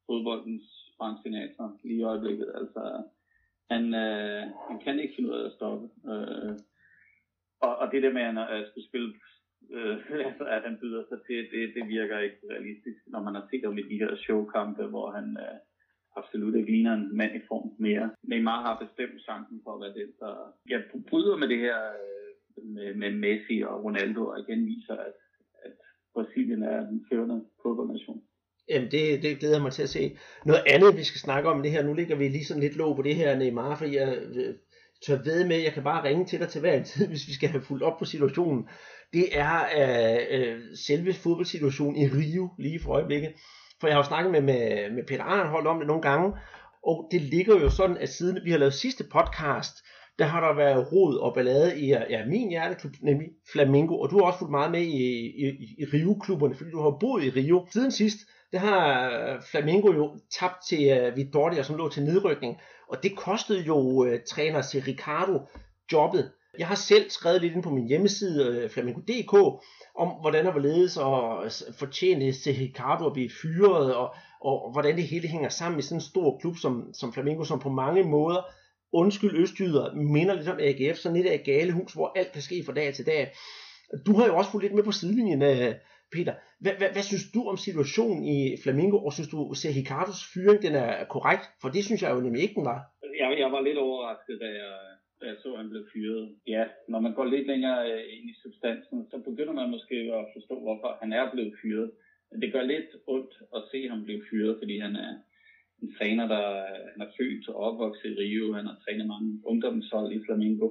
fodboldens Frank Sinatra lige i øjeblikket. Altså, han, øh, han kan ikke finde ud af at stoppe. Øh, og, og det der med, at han øh, skulle spille øh, altså, at han byder sig til, det, det virker ikke realistisk, når man har set ham i de her showkampe, hvor han øh, absolut ikke ligner en mand i form mere. Neymar har bestemt chancen for at være den, der jeg bryder med det her øh, med, med Messi og Ronaldo, og igen viser, at, at Brasilien er den førende fodboldnation. Jamen, det, det glæder jeg mig til at se. Noget andet, vi skal snakke om det her, nu ligger vi lige sådan lidt låg på det her Neymar, fordi jeg øh, tør ved med, jeg kan bare ringe til dig til hver en tid, hvis vi skal have fuldt op på situationen det er øh, øh, selve fodboldsituationen i Rio lige for øjeblikket. For jeg har jo snakket med, med, med Peter Arnhold om det nogle gange, og det ligger jo sådan, at siden vi har lavet sidste podcast, der har der været rod og ballade i ja, min hjerteklub, nemlig Flamingo, og du har også fulgt meget med i, i, i Rio-klubberne, fordi du har boet i Rio. Siden sidst, der har øh, Flamengo jo tabt til uh, Vitória, som lå til nedrykning, og det kostede jo uh, træner til Ricardo jobbet. Jeg har selv skrevet lidt ind på min hjemmeside, uh, flamingo.dk, om hvordan der var ledes og fortjene til Ricardo at blive fyret, og, og, og hvordan det hele hænger sammen i sådan en stor klub som, som Flamengo, som på mange måder, undskyld østjyder, minder lidt om AGF, sådan lidt af et galehus, hvor alt kan ske fra dag til dag. Du har jo også fulgt lidt med på sidelinjen, øh, Peter. Hvad, hvad, hvad synes du om situationen i Flamingo, og synes du, at Ricardos fyring den er korrekt? For det synes jeg jo nemlig ikke, den var. Jeg, jeg var lidt overrasket, da jeg jeg så, at han blev fyret. Ja, når man går lidt længere øh, ind i substansen, så begynder man måske at forstå, hvorfor han er blevet fyret. Det gør lidt ondt at se ham blive fyret, fordi han er en træner, der han er født og opvokset i Rio. Han har trænet mange ungdomshold i Flamingo.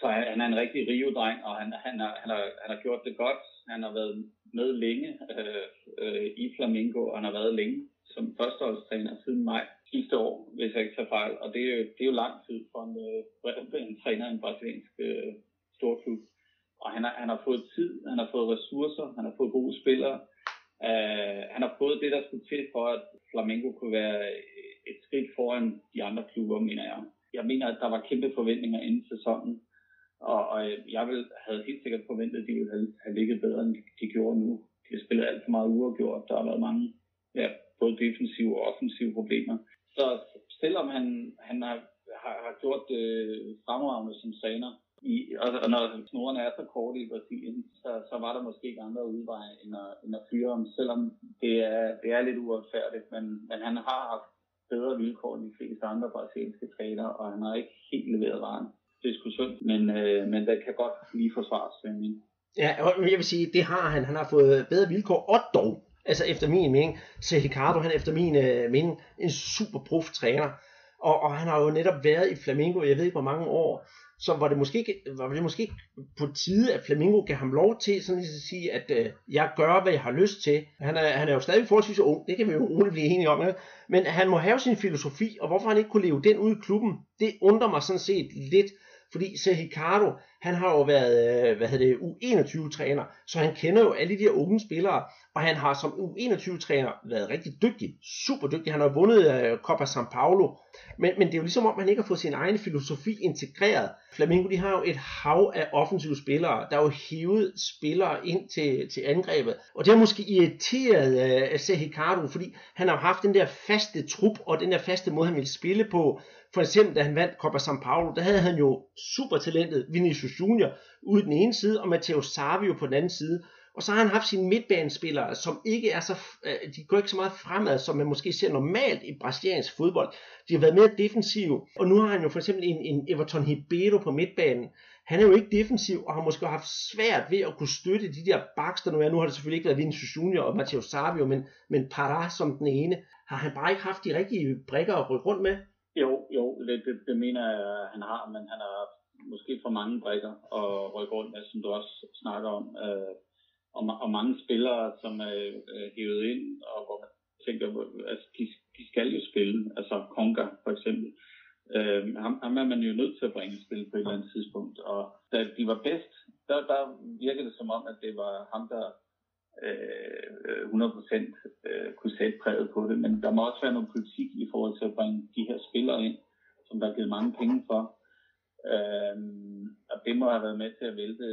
Så han er en rigtig Rio-dreng, og han, han, har, han, har, han har gjort det godt. Han har været med længe øh, øh, i Flamingo, og han har været længe som førsteholdstræner siden maj sidste år, hvis jeg ikke tager fejl. Og det er jo, det er jo lang tid for en, øh, en træner i en brasiliansk øh, storklub. Og han har, han har fået tid, han har fået ressourcer, han har fået gode spillere. Øh, han har fået det, der skulle til for, at Flamengo kunne være et skridt foran de andre klubber, mener jeg. Jeg mener, at der var kæmpe forventninger inden sæsonen. Og, og jeg vil, havde helt sikkert forventet, at de ville have, have ligget bedre, end de, de gjorde nu. De har spillet alt for meget uafgjort. Der har været mange ja, både defensive og offensive problemer. Så selvom han, han har, har, har gjort det øh, fremragende som træner, i, og, og når snorene er så korte i Brasilien, så, så var der måske ikke andre udveje end at, end at fyre ham, selvom det er, det er lidt uretfærdigt, men, men han har haft bedre vilkår end de fleste andre brasilianske trænere, og han har ikke helt leveret varen. Det er sgu synd, men, øh, men det kan godt lige forsvares, Ja, jeg vil sige, det har han. Han har fået bedre vilkår, og dog Altså efter min mening, så Ricardo, han efter min øh, mening en super prof træner. Og, og han har jo netop været i Flamengo, jeg ved ikke hvor mange år. så var det måske, var det måske på tide, at Flamingo gav ham lov til sådan at sige, at øh, jeg gør, hvad jeg har lyst til. Han er, han er jo stadig forholdsvis ung, det kan vi jo roligt blive enige om, Ikke? men han må have sin filosofi, og hvorfor han ikke kunne leve den ud i klubben, det undrer mig sådan set lidt, fordi Sergio Ricardo, han har jo været, øh, hvad hedder det, U21-træner, så han kender jo alle de her unge spillere, og han har som U21-træner været rigtig dygtig, super dygtig. Han har vundet uh, Copa San Paulo, men, men det er jo ligesom om, han ikke har fået sin egen filosofi integreret. Flamingo, de har jo et hav af offensive spillere, der er jo hævet spillere ind til, til angrebet, og det har måske irriteret uh, Sergio Ricardo, fordi han har haft den der faste trup, og den der faste måde, han ville spille på, for eksempel, da han vandt Copa San Paulo, der havde han jo supertalentet Vinicius Junior ude den ene side, og Matteo Savio på den anden side. Og så har han haft sine midtbanespillere, som ikke er så, øh, de går ikke så meget fremad, som man måske ser normalt i brasiliansk fodbold. De har været mere defensive, og nu har han jo for eksempel en, en Everton Ribeiro på midtbanen. Han er jo ikke defensiv, og har måske haft svært ved at kunne støtte de der baks, der nu er. Nu har det selvfølgelig ikke været Vinicius Junior og Matteo Savio, men, men Pará som den ene. Har han bare ikke haft de rigtige brikker at rykke rundt med? Jo, jo, det, det, det mener jeg, han har, men han har måske for mange brikker og rykke rundt med, som du også snakker om. Øh, og, og mange spillere, som er øh, hævet ind, og hvor man tænker, altså de, de skal jo spille, altså Konga for eksempel. Øh, ham, ham er man jo nødt til at bringe i spil på et eller andet tidspunkt, og da de var bedst, der, der virkede det som om, at det var ham, der øh, øh 100% øh, kunne sætte præget på det, men der må også være noget politik i forhold til at bringe de her spillere ind, som der er givet mange penge for. Øh, og det må have været med til at vælte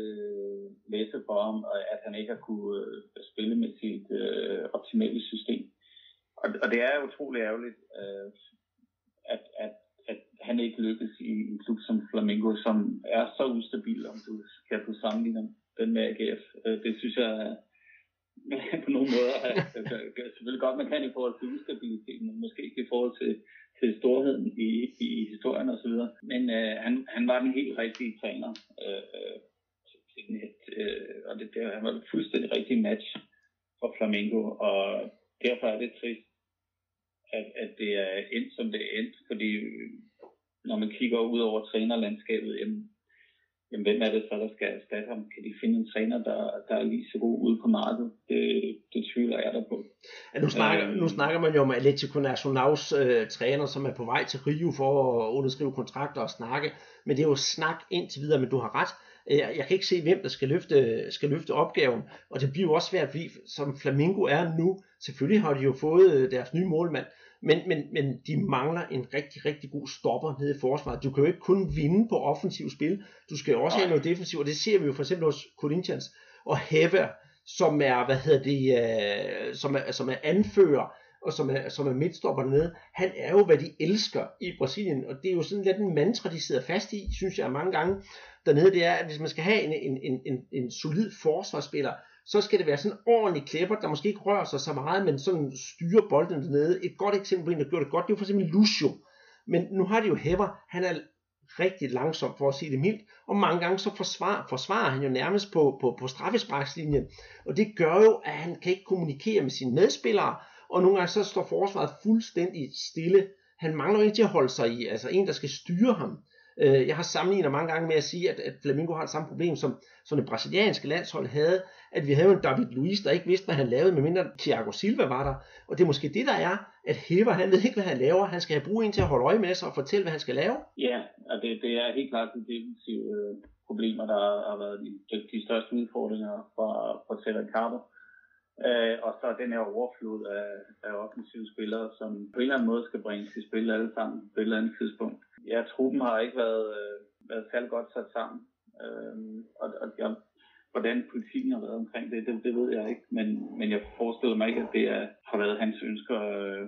læse for ham, og at han ikke har kunne øh, spille med sit øh, optimale system. Og, og det er utrolig ærgerligt, øh, at, at, at han ikke lykkes i en klub som Flamengo, som er så ustabil, om du kan du sammenligne den med AGF. Øh, det synes jeg på nogle måder. Altså, altså, altså selvfølgelig godt, man kan i forhold til ustabiliteten, men måske ikke i forhold til, til storheden i, i historien osv. Men øh, han, han var den helt rigtige træner. Øh, øh, øh og det, det, han var en fuldstændig rigtig match for Flamengo, og derfor er det trist, at, at det er endt, som det er endt, fordi øh, når man kigger ud over trænerlandskabet, jamen, jamen, hvem er det så, der skal erstatte ham? Kan de finde en træner, der, der er lige så god ude på markedet? Det, det tvivler jeg der på. Ja, nu, snakker, øh, nu snakker man jo om Atletico Nacionals øh, træner, som er på vej til Rio for at underskrive kontrakter og snakke, men det er jo snak indtil videre, men du har ret. Jeg, jeg kan ikke se, hvem der skal løfte, skal løfte opgaven, og det bliver jo også svært, fordi som Flamingo er nu, selvfølgelig har de jo fået øh, deres nye målmand, men, men, men de mangler en rigtig, rigtig god stopper nede i forsvaret. Du kan jo ikke kun vinde på offensiv spil, du skal jo også have noget defensivt, og det ser vi jo for eksempel hos Corinthians og Hever, som er, hvad hedder det, uh, som, er, som er anfører, og som er, som er midtstopper dernede, han er jo, hvad de elsker i Brasilien, og det er jo sådan lidt en mantra, de sidder fast i, synes jeg mange gange dernede, det er, at hvis man skal have en, en, en, en, en solid forsvarsspiller, så skal det være sådan en ordentlig klipper, der måske ikke rører sig så meget, men sådan styrer bolden dernede. Et godt eksempel på en, der gjorde det godt, det er for eksempel Lucio. Men nu har de jo Hever, han er rigtig langsom for at sige det mildt, og mange gange så forsvarer, forsvarer han jo nærmest på, på, på straffesparkslinjen, og det gør jo, at han kan ikke kommunikere med sine medspillere, og nogle gange så står forsvaret fuldstændig stille. Han mangler en til at holde sig i, altså en, der skal styre ham. Øh, jeg har sammenlignet mange gange med at sige, at, at Flamingo har det samme problem, som, som det brasilianske landshold havde, at vi havde en David Luiz, der ikke vidste, hvad han lavede, medmindre Thiago Silva var der. Og det er måske det, der er, at Hever, han ved ikke, hvad han laver. Han skal have brug en til at holde øje med sig og fortælle, hvad han skal lave. Ja, og det, det er helt klart de defensive øh, problemer, der har været de, de, de største udfordringer for, fra Sergio Carter. Øh, og så den her overflod af, af offensive spillere, som på en eller anden måde skal bringes i spil alle sammen på et eller andet tidspunkt. Ja, truppen har ikke været, øh, været særlig godt sat sammen. Øh, og, og jeg Hvordan politikken har været omkring det, det, det ved jeg ikke, men, men jeg forestiller mig ikke, at det er, har været hans ønsker, øh,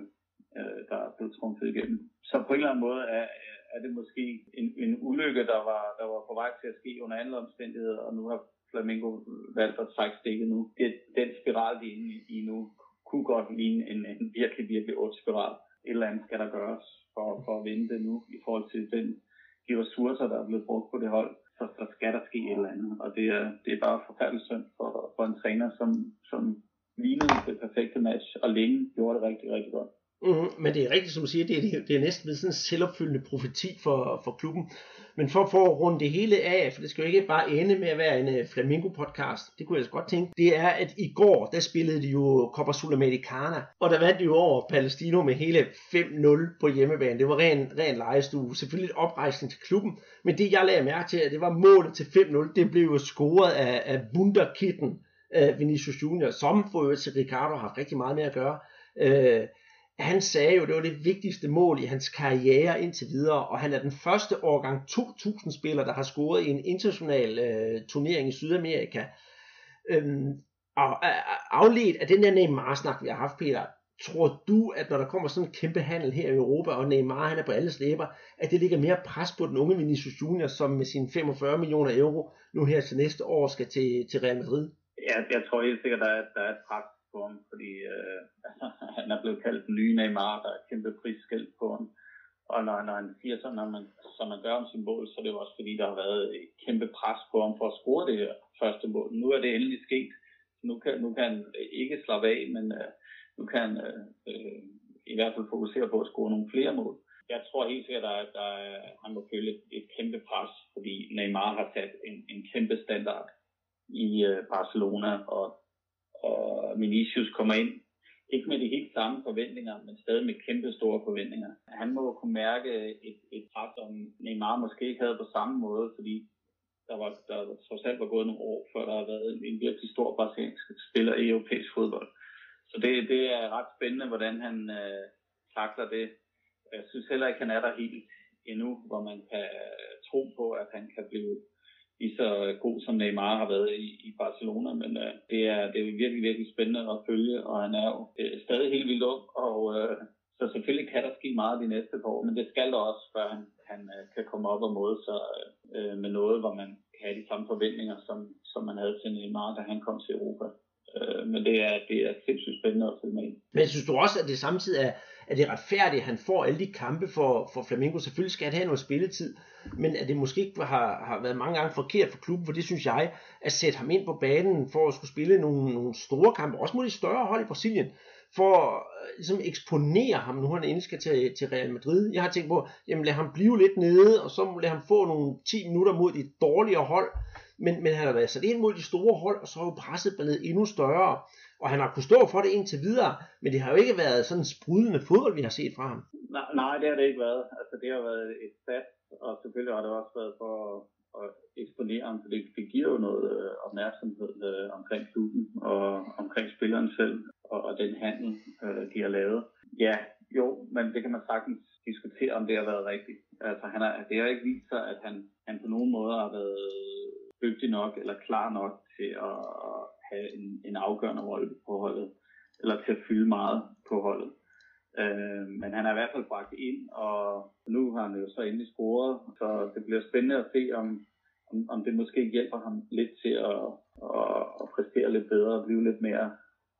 øh, der er blevet trumfet igennem. Så på en eller anden måde er, er det måske en, en ulykke, der var, der var på vej til at ske under andre omstændigheder, og nu har Flamingo valgt at trække stikket nu. Det, den spiral, de er inde i nu, kunne godt ligne en, en virkelig, virkelig ond spiral. Et eller andet skal der gøres for, for at vinde det nu, i forhold til den, de ressourcer, der er blevet brugt på det hold så, så skal der ske et eller andet. Og det er, det er bare forfærdeligt synd for, for en træner, som, som lignede det perfekte match, og længe gjorde det rigtig, rigtig godt. Mm, men det er rigtigt, som du siger, det er, det er næsten blevet sådan en selvopfyldende profeti for, for klubben. Men for, for at runde det hele af, for det skal jo ikke bare ende med at være en uh, Flamingo-podcast, det kunne jeg så godt tænke, det er, at i går, der spillede de jo Copa Sudamericana, og der vandt de jo over Palestino med hele 5-0 på hjemmebane. Det var ren, ren lejestue. Selvfølgelig et oprejsning til klubben, men det jeg lagde mærke til, at det var målet til 5-0, det blev jo scoret af, af Wunderkitten, uh, Vinicius Junior, som for øvrigt til Ricardo har haft rigtig meget med at gøre. Uh, han sagde jo, det var det vigtigste mål i hans karriere indtil videre, og han er den første årgang 2000 spiller, der har scoret i en international øh, turnering i Sydamerika. Øhm, og øh, afledt af den der Neymar-snak, vi har haft, Peter, tror du, at når der kommer sådan en kæmpe handel her i Europa, og Neymar han er på alle slæber, at det ligger mere pres på den unge Vinicius Junior, som med sine 45 millioner euro nu her til næste år skal til, til Real Madrid? Ja, jeg tror helt sikkert, at der er, der er et pres på ham, fordi øh, han er blevet kaldt den nye Neymar, der er kæmpe prisskæld på ham. Og når, når han siger sådan, når man, som man gør om sin mål, så er det jo også fordi, der har været et kæmpe pres på ham for at score det her første mål. Nu er det endelig sket. Nu kan, nu kan han øh, ikke slappe af, men øh, nu kan han øh, øh, i hvert fald fokusere på at score nogle flere mål. Jeg tror helt sikkert, at der, der, han må føle et, et kæmpe pres, fordi Neymar har sat en, en kæmpe standard i øh, Barcelona, og og Vinicius kommer ind, ikke med de helt samme forventninger, men stadig med kæmpe store forventninger. Han må kunne mærke et, et pres, som Neymar måske ikke havde på samme måde, fordi der var, der trods alt var gået nogle år, før der har været en, en virkelig stor brasiliansk spiller i europæisk fodbold. Så det, det er ret spændende, hvordan han øh, takler det. Jeg synes heller ikke, han er der helt endnu, hvor man kan tro på, at han kan blive lige så god som Neymar har været i, i Barcelona, men øh, det, er, det er virkelig, virkelig spændende at følge, og han er jo øh, stadig helt vildt ung, og øh, så selvfølgelig kan der ske meget de næste par år, men det skal der også, før han, han øh, kan komme op og måde sig øh, med noget, hvor man kan have de samme forventninger, som, som man havde til Neymar, da han kom til Europa. Øh, men det er, det er sindssygt spændende at følge med. Men synes du også, at det samtidig er, er det retfærdigt, at han får alle de kampe for, for Flamengo? Selvfølgelig skal han have noget spilletid, men at det måske ikke har, har været mange gange forkert for klubben, for det synes jeg, at sætte ham ind på banen for at skulle spille nogle, nogle store kampe, også mod de større hold i Brasilien, for at ligesom eksponere ham, nu han endelig skal til, til Real Madrid. Jeg har tænkt på, jamen lad ham blive lidt nede, og så lad ham få nogle 10 minutter mod de dårligere hold, men, men han har været sat ind mod de store hold, og så er jo presset blevet endnu større. Og han har kunnet stå for det indtil videre, men det har jo ikke været sådan en sprudlende fodbold, vi har set fra ham. Nej, nej, det har det ikke været. Altså, det har været et sat, og selvfølgelig har det også været for at eksponere ham, for det, det giver jo noget øh, opmærksomhed øh, omkring klubben og omkring spilleren selv og, og den handel, øh, de har lavet. Ja, jo, men det kan man sagtens diskutere, om det har været rigtigt. Altså, han har, det har ikke vist sig, at han, han på nogen måde har været dygtig nok eller klar nok til at have en, en afgørende rolle på holdet, eller til at fylde meget på holdet. Øh, men han er i hvert fald bragt ind, og nu har han jo så endelig scoret, så det bliver spændende at se, om, om, om det måske hjælper ham lidt til at, at, at præstere lidt bedre og blive lidt mere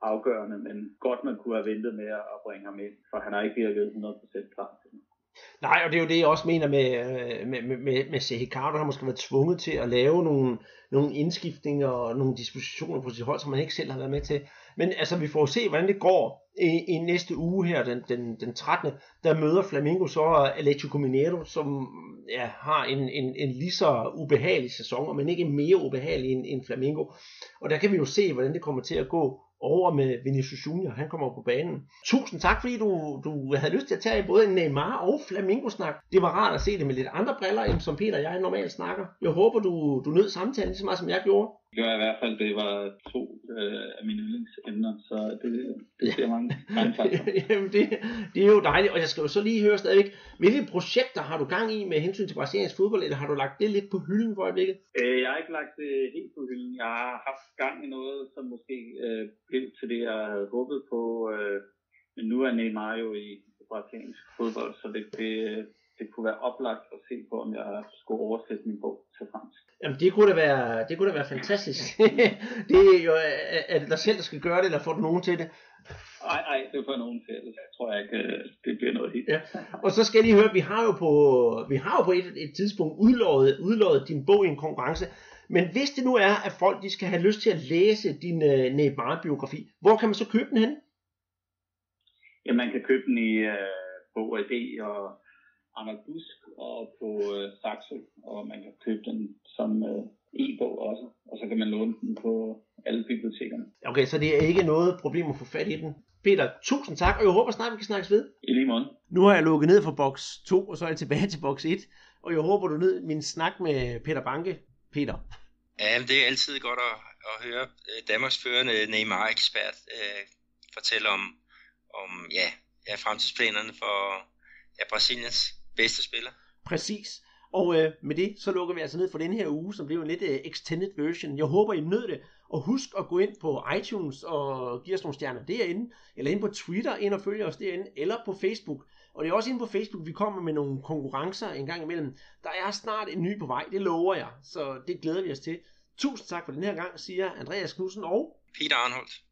afgørende, men godt man kunne have ventet med at bringe ham ind, for han har ikke virket 100% klar til det. Nej, og det er jo det, jeg også mener med, øh, med, med, med, med Sehikardo. Han har måske været tvunget til at lave nogle, nogle indskiftninger og nogle dispositioner på sit hold, som man ikke selv har været med til. Men altså, vi får se, hvordan det går i, i næste uge her, den, den, den 13. Der møder Flamingo så Atletico Mineiro, som ja, har en, en, en lige så ubehagelig sæson, men ikke mere ubehagelig end, end Flamingo. Og der kan vi jo se, hvordan det kommer til at gå over med Vinicius Junior, han kommer på banen. Tusind tak, fordi du, du havde lyst til at tage både en Neymar og Flamingo-snak. Det var rart at se det med lidt andre briller, end som Peter og jeg normalt snakker. Jeg håber, du, du nød samtalen lige så meget, som jeg gjorde. Det jeg i hvert fald. Det var to øh, af mine yndlingsemner, så det, det ser mange, mange tak Jamen, det, det er jo dejligt, og jeg skal jo så lige høre stadigvæk, hvilke projekter har du gang i med hensyn til brasiliansk fodbold, eller har du lagt det lidt på hylden for øjeblikket? Øh, jeg har ikke lagt det helt på hylden. Jeg har haft gang i noget, som måske øh, blev til det, jeg havde håbet på, øh, men nu er Neymar jo i brasiliansk fodbold, så det, det, det kunne være oplagt at se på, om jeg skulle oversætte min bog til fransk. Jamen det kunne da være, det kunne da være fantastisk. det er jo, er det dig selv, der skal gøre det, eller får du nogen til det? Nej, nej, det får nogen til. Det tror jeg ikke, øh, det bliver noget helt. Ja. Og så skal jeg lige høre, vi har jo på, vi har jo på et, et tidspunkt udlået, udlået din bog i en konkurrence. Men hvis det nu er, at folk de skal have lyst til at læse din uh, Neymar-biografi, hvor kan man så købe den hen? Ja, man kan købe den i øh, på OAD og Anders Busk og på øh, Saxo, og man kan købe den som øh, e-bog også, og så kan man låne den på alle bibliotekerne. Okay, så det er ikke noget problem at få fat i den. Peter, tusind tak, og jeg håber snart, vi kan snakkes ved. I lige måde. Nu har jeg lukket ned for boks 2, og så er jeg tilbage til boks 1, og jeg håber, du ned min snak med Peter Banke. Peter. Ja, men det er altid godt at, at høre øh, Danmarks førende Neymar-ekspert øh, fortælle om, om ja, ja, fremtidsplanerne for ja, Brasiliens bedste spiller. Præcis. Og øh, med det, så lukker vi altså ned for den her uge, som blev en lidt øh, extended version. Jeg håber, I nød det. Og husk at gå ind på iTunes og give os nogle stjerner derinde, eller ind på Twitter, ind og følge os derinde, eller på Facebook. Og det er også inde på Facebook, vi kommer med nogle konkurrencer en gang imellem. Der er snart en ny på vej, det lover jeg. Så det glæder vi os til. Tusind tak for den her gang, siger Andreas Knudsen og Peter Arnholdt.